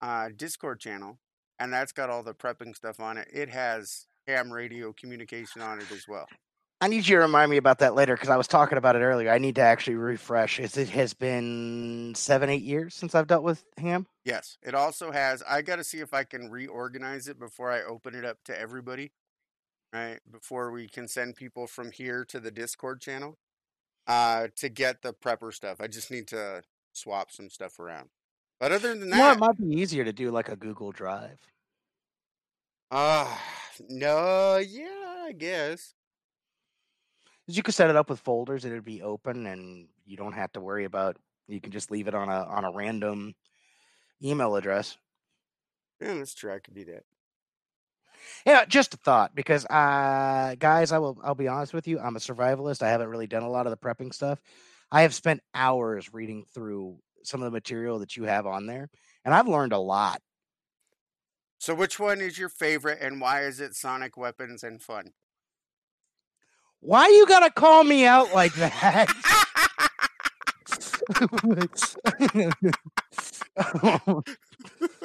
uh, Discord channel, and that's got all the prepping stuff on it. It has ham radio communication on it as well. I need you to remind me about that later because I was talking about it earlier. I need to actually refresh. It's, it has been seven, eight years since I've dealt with ham. Yes, it also has. I got to see if I can reorganize it before I open it up to everybody, right? Before we can send people from here to the Discord channel uh, to get the prepper stuff. I just need to swap some stuff around. But other than You know, it might be easier to do like a Google Drive. uh, no, yeah, I guess. You could set it up with folders and it'd be open, and you don't have to worry about. You can just leave it on a on a random email address. Yeah, that's true. I could do that. Yeah, just a thought because uh guys, I will I'll be honest with you, I'm a survivalist. I haven't really done a lot of the prepping stuff. I have spent hours reading through some of the material that you have on there, and I've learned a lot. So, which one is your favorite, and why is it Sonic Weapons and Fun? Why you gotta call me out like that?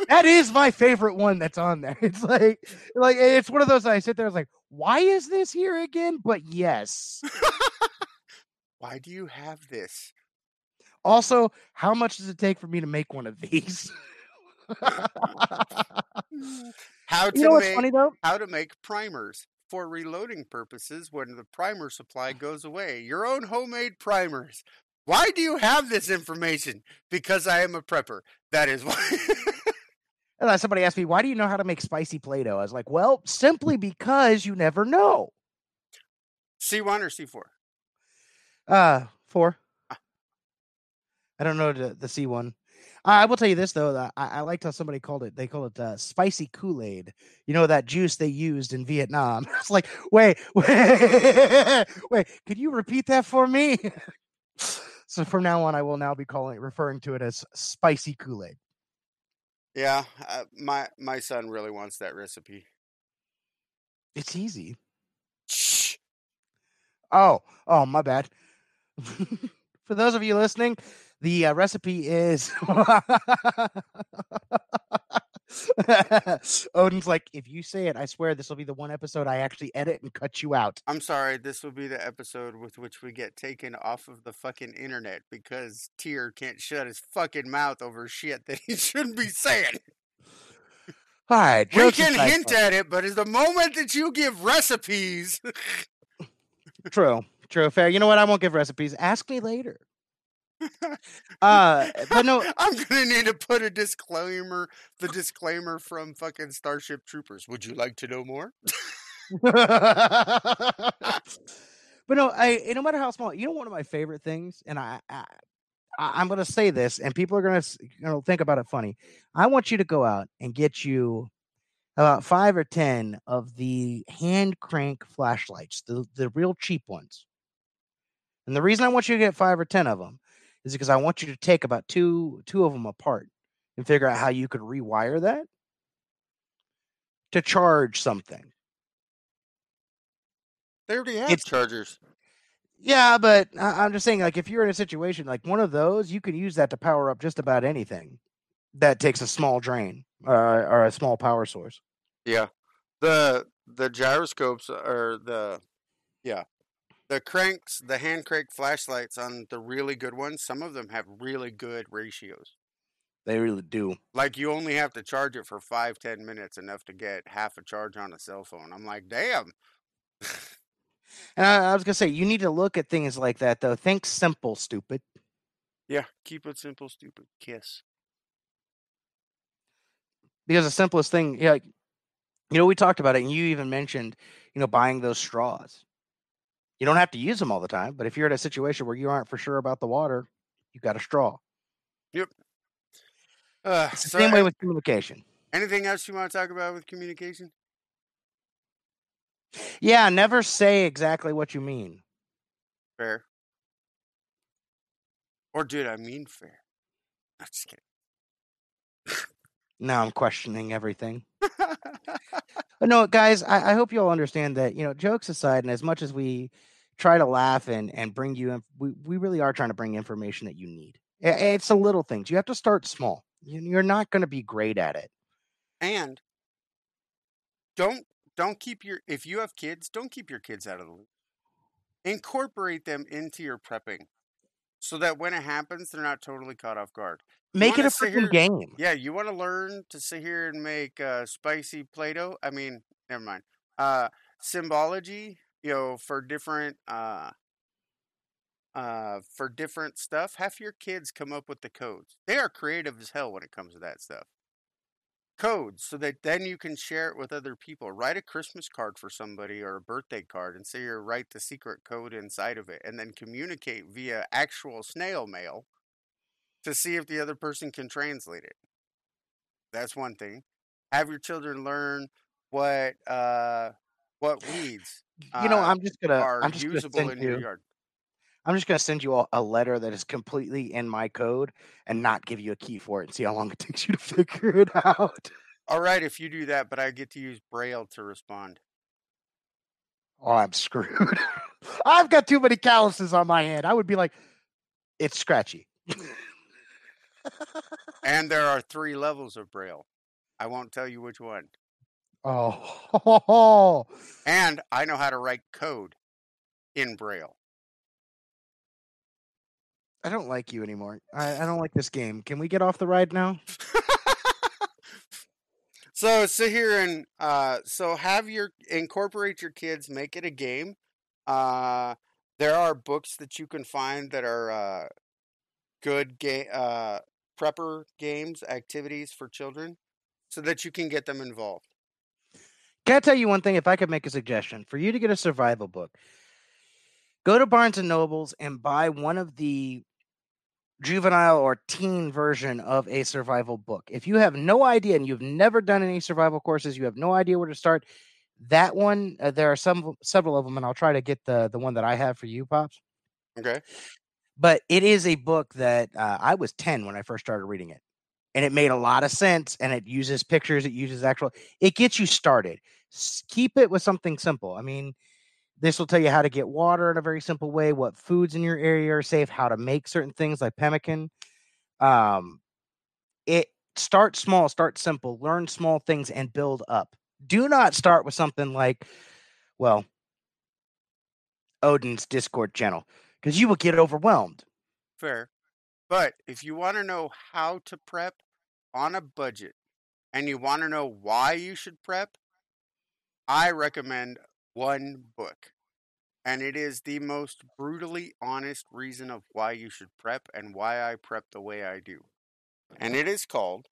that is my favorite one that's on there. It's like like it's one of those I sit there I was like, why is this here again? But yes. why do you have this? Also, how much does it take for me to make one of these? how to you know what's make, funny though? How to make primers for reloading purposes when the primer supply ah. goes away. Your own homemade primers. Why do you have this information? Because I am a prepper. That is why. and somebody asked me, "Why do you know how to make spicy Play-Doh?" I was like, "Well, simply because you never know." C one or C four? Uh, four. I don't know the, the C one. I will tell you this though, I, I liked how somebody called it. They call it uh, spicy Kool Aid. You know that juice they used in Vietnam. It's like, wait, wait, wait. Could you repeat that for me? so from now on, I will now be calling referring to it as spicy Kool Aid. Yeah, uh, my my son really wants that recipe. It's easy. Shh. Oh, oh, my bad. For those of you listening, the uh, recipe is Odin's like, if you say it, I swear this will be the one episode I actually edit and cut you out. I'm sorry, this will be the episode with which we get taken off of the fucking internet because Tyr can't shut his fucking mouth over shit that he shouldn't be saying. All right, we can hint at it, but it's the moment that you give recipes. true, true, fair. You know what? I won't give recipes. Ask me later. uh, but no, I'm gonna need to put a disclaimer. The disclaimer from fucking Starship Troopers. Would you like to know more? but no, I no matter how small, you know, one of my favorite things, and I, I I'm going to say this, and people are going to you know think about it funny. I want you to go out and get you about five or ten of the hand crank flashlights, the the real cheap ones. And the reason I want you to get five or ten of them is because I want you to take about two two of them apart and figure out how you could rewire that to charge something. They already have It's- chargers. Yeah, but I'm just saying, like, if you're in a situation like one of those, you can use that to power up just about anything that takes a small drain uh, or a small power source. Yeah. The the gyroscopes are the yeah. The cranks, the hand crank flashlights on the really good ones, some of them have really good ratios. They really do. Like you only have to charge it for five, ten minutes, enough to get half a charge on a cell phone. I'm like, damn. And I, I was gonna say, you need to look at things like that, though. Think simple, stupid. Yeah, keep it simple, stupid. Kiss. Because the simplest thing, yeah, like, you know, we talked about it, and you even mentioned, you know, buying those straws. You don't have to use them all the time, but if you're in a situation where you aren't for sure about the water, you got a straw. Yep. Uh, It's the so same way with communication. anything else you want to talk about with communication? Yeah, never say exactly what you mean. Fair. Or did I mean fair? I'm just kidding. Now I'm questioning everything. But no, guys, I, I hope you all understand that, you know, jokes aside, and as much as we try to laugh and, and bring you, in, we, we really are trying to bring information that you need. It's the little things. You have to start small. You- You're not going to be great at it. and don't don't keep your if you have kids, don't keep your kids out of the loop. Incorporate them into your prepping. So that when it happens, they're not totally caught off guard. Make it a freaking here- game. Yeah, you want to learn to sit here and make uh, spicy Play-Doh? I mean, never mind. Uh, symbology, you know, for different uh, uh, for different stuff. Have your kids come up with the codes. They are creative as hell when it comes to that stuff. Codes, so that then you can share it with other people. Write a Christmas card for somebody or a birthday card, and say you write the secret code inside of it, and then communicate via actual snail mail to see if the other person can translate it. That's one thing. Have your children learn what uh what weeds You know, uh, I'm just gonna are I'm just gonna usable send in your you yard. I'm just gonna send you a, a letter that is completely in my code and not give you a key for it and see how long it takes you to figure it out. All right, if you do that, but I get to use Braille to respond. Oh, I'm screwed. I've got too many calluses on my hand. I would be like, it's scratchy. And there are three levels of Braille. I won't tell you which one. Oh, And I know how to write code in Braille. I don't like you anymore. I, I don't like this game. Can we get off the ride now? so sit here and uh so have your incorporate your kids, make it a game. Uh there are books that you can find that are uh good game uh prepper games, activities for children so that you can get them involved. Can I tell you one thing? If I could make a suggestion for you to get a survival book, go to Barnes and Nobles and buy one of the juvenile or teen version of a survival book. If you have no idea and you've never done any survival courses, you have no idea where to start. That one, uh, there are some several of them, and I'll try to get the the one that I have for you, pops. Okay. But it is a book that uh, I was ten when I first started reading it, and it made a lot of sense. And it uses pictures, it uses actual, it gets you started. Keep it with something simple. I mean, this will tell you how to get water in a very simple way, what foods in your area are safe, how to make certain things like pemmican. Um, it start small, start simple, learn small things and build up. Do not start with something like, well, Odin's Discord channel, because you will get overwhelmed. Fair. But if you want to know how to prep on a budget and you want to know why you should prep, I recommend one book. And it is the most brutally honest reason of why you should prep and why I prep the way I do. And it is called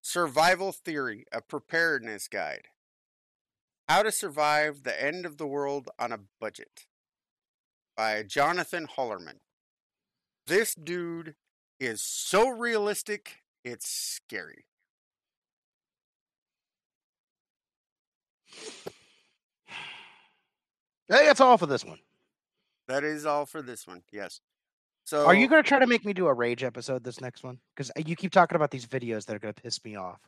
Survival Theory, a Preparedness Guide. How to Survive the End of the World on a Budget by Jonathan Hollerman. This dude is so realistic, it's scary. Hey, that's all for this one. That is all for this one. Yes. So Are you going to try to make me do a rage episode this next one? Because uh, you keep talking about these videos that are going to piss me off.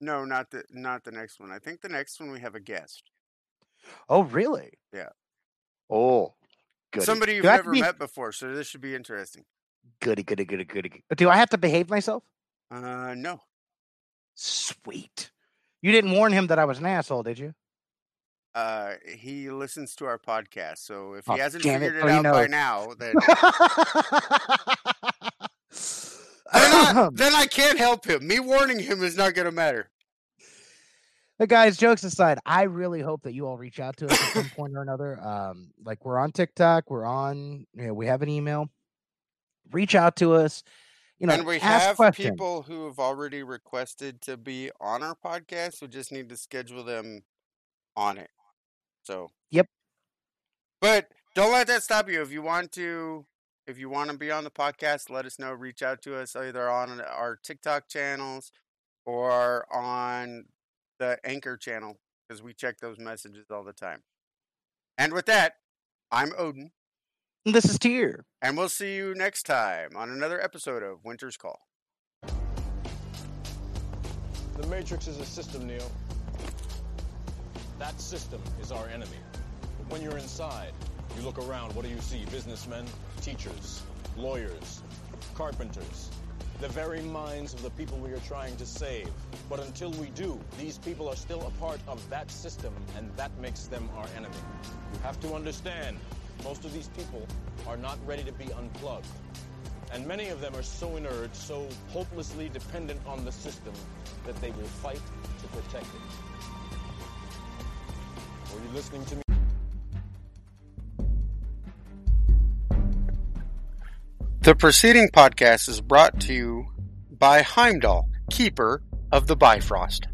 No, not the not the next one. I think the next one we have a guest. Oh, really? Yeah. Oh, Somebody you've Do I have to never be- met before, so this should be interesting. Goody, goody, goody, goody. Do I have to behave myself? Uh no. Sweet. You didn't warn him that I was an asshole, did you? Uh he listens to our podcast, so if Oh, he hasn't damn it. figured it, Oh, out by now, then then, I, then I can't help him. Me warning him is not gonna matter. But guys, jokes aside, I really hope that you all reach out to us at some point or another. Um, like we're on TikTok, we're on, you know, we have an email. Reach out to us. You know, and we have questions. people who have already requested to be on our podcast. We just need to schedule them on it. So Yep. But don't let that stop you. If you want to, if you want to be on the podcast, let us know. Reach out to us either on our TikTok channels or on the Anchor channel because we check those messages all the time. And with that, I'm Odin, This is Tyr. and we'll see you next time on another episode of Winter's Call. The Matrix is a system, Neo. That system is our enemy. But when you're inside, you look around, what do you see? Businessmen, teachers, lawyers, carpenters. The very minds of the people we are trying to save. But until we do, these people are still a part of that system, and that makes them our enemy. You have to understand, most of these people are not ready to be unplugged. And many of them are so inert, so hopelessly dependent on the system, that they will fight to protect it. Are you listening to me? The preceding podcast is brought to you by Heimdall, keeper of the Bifrost.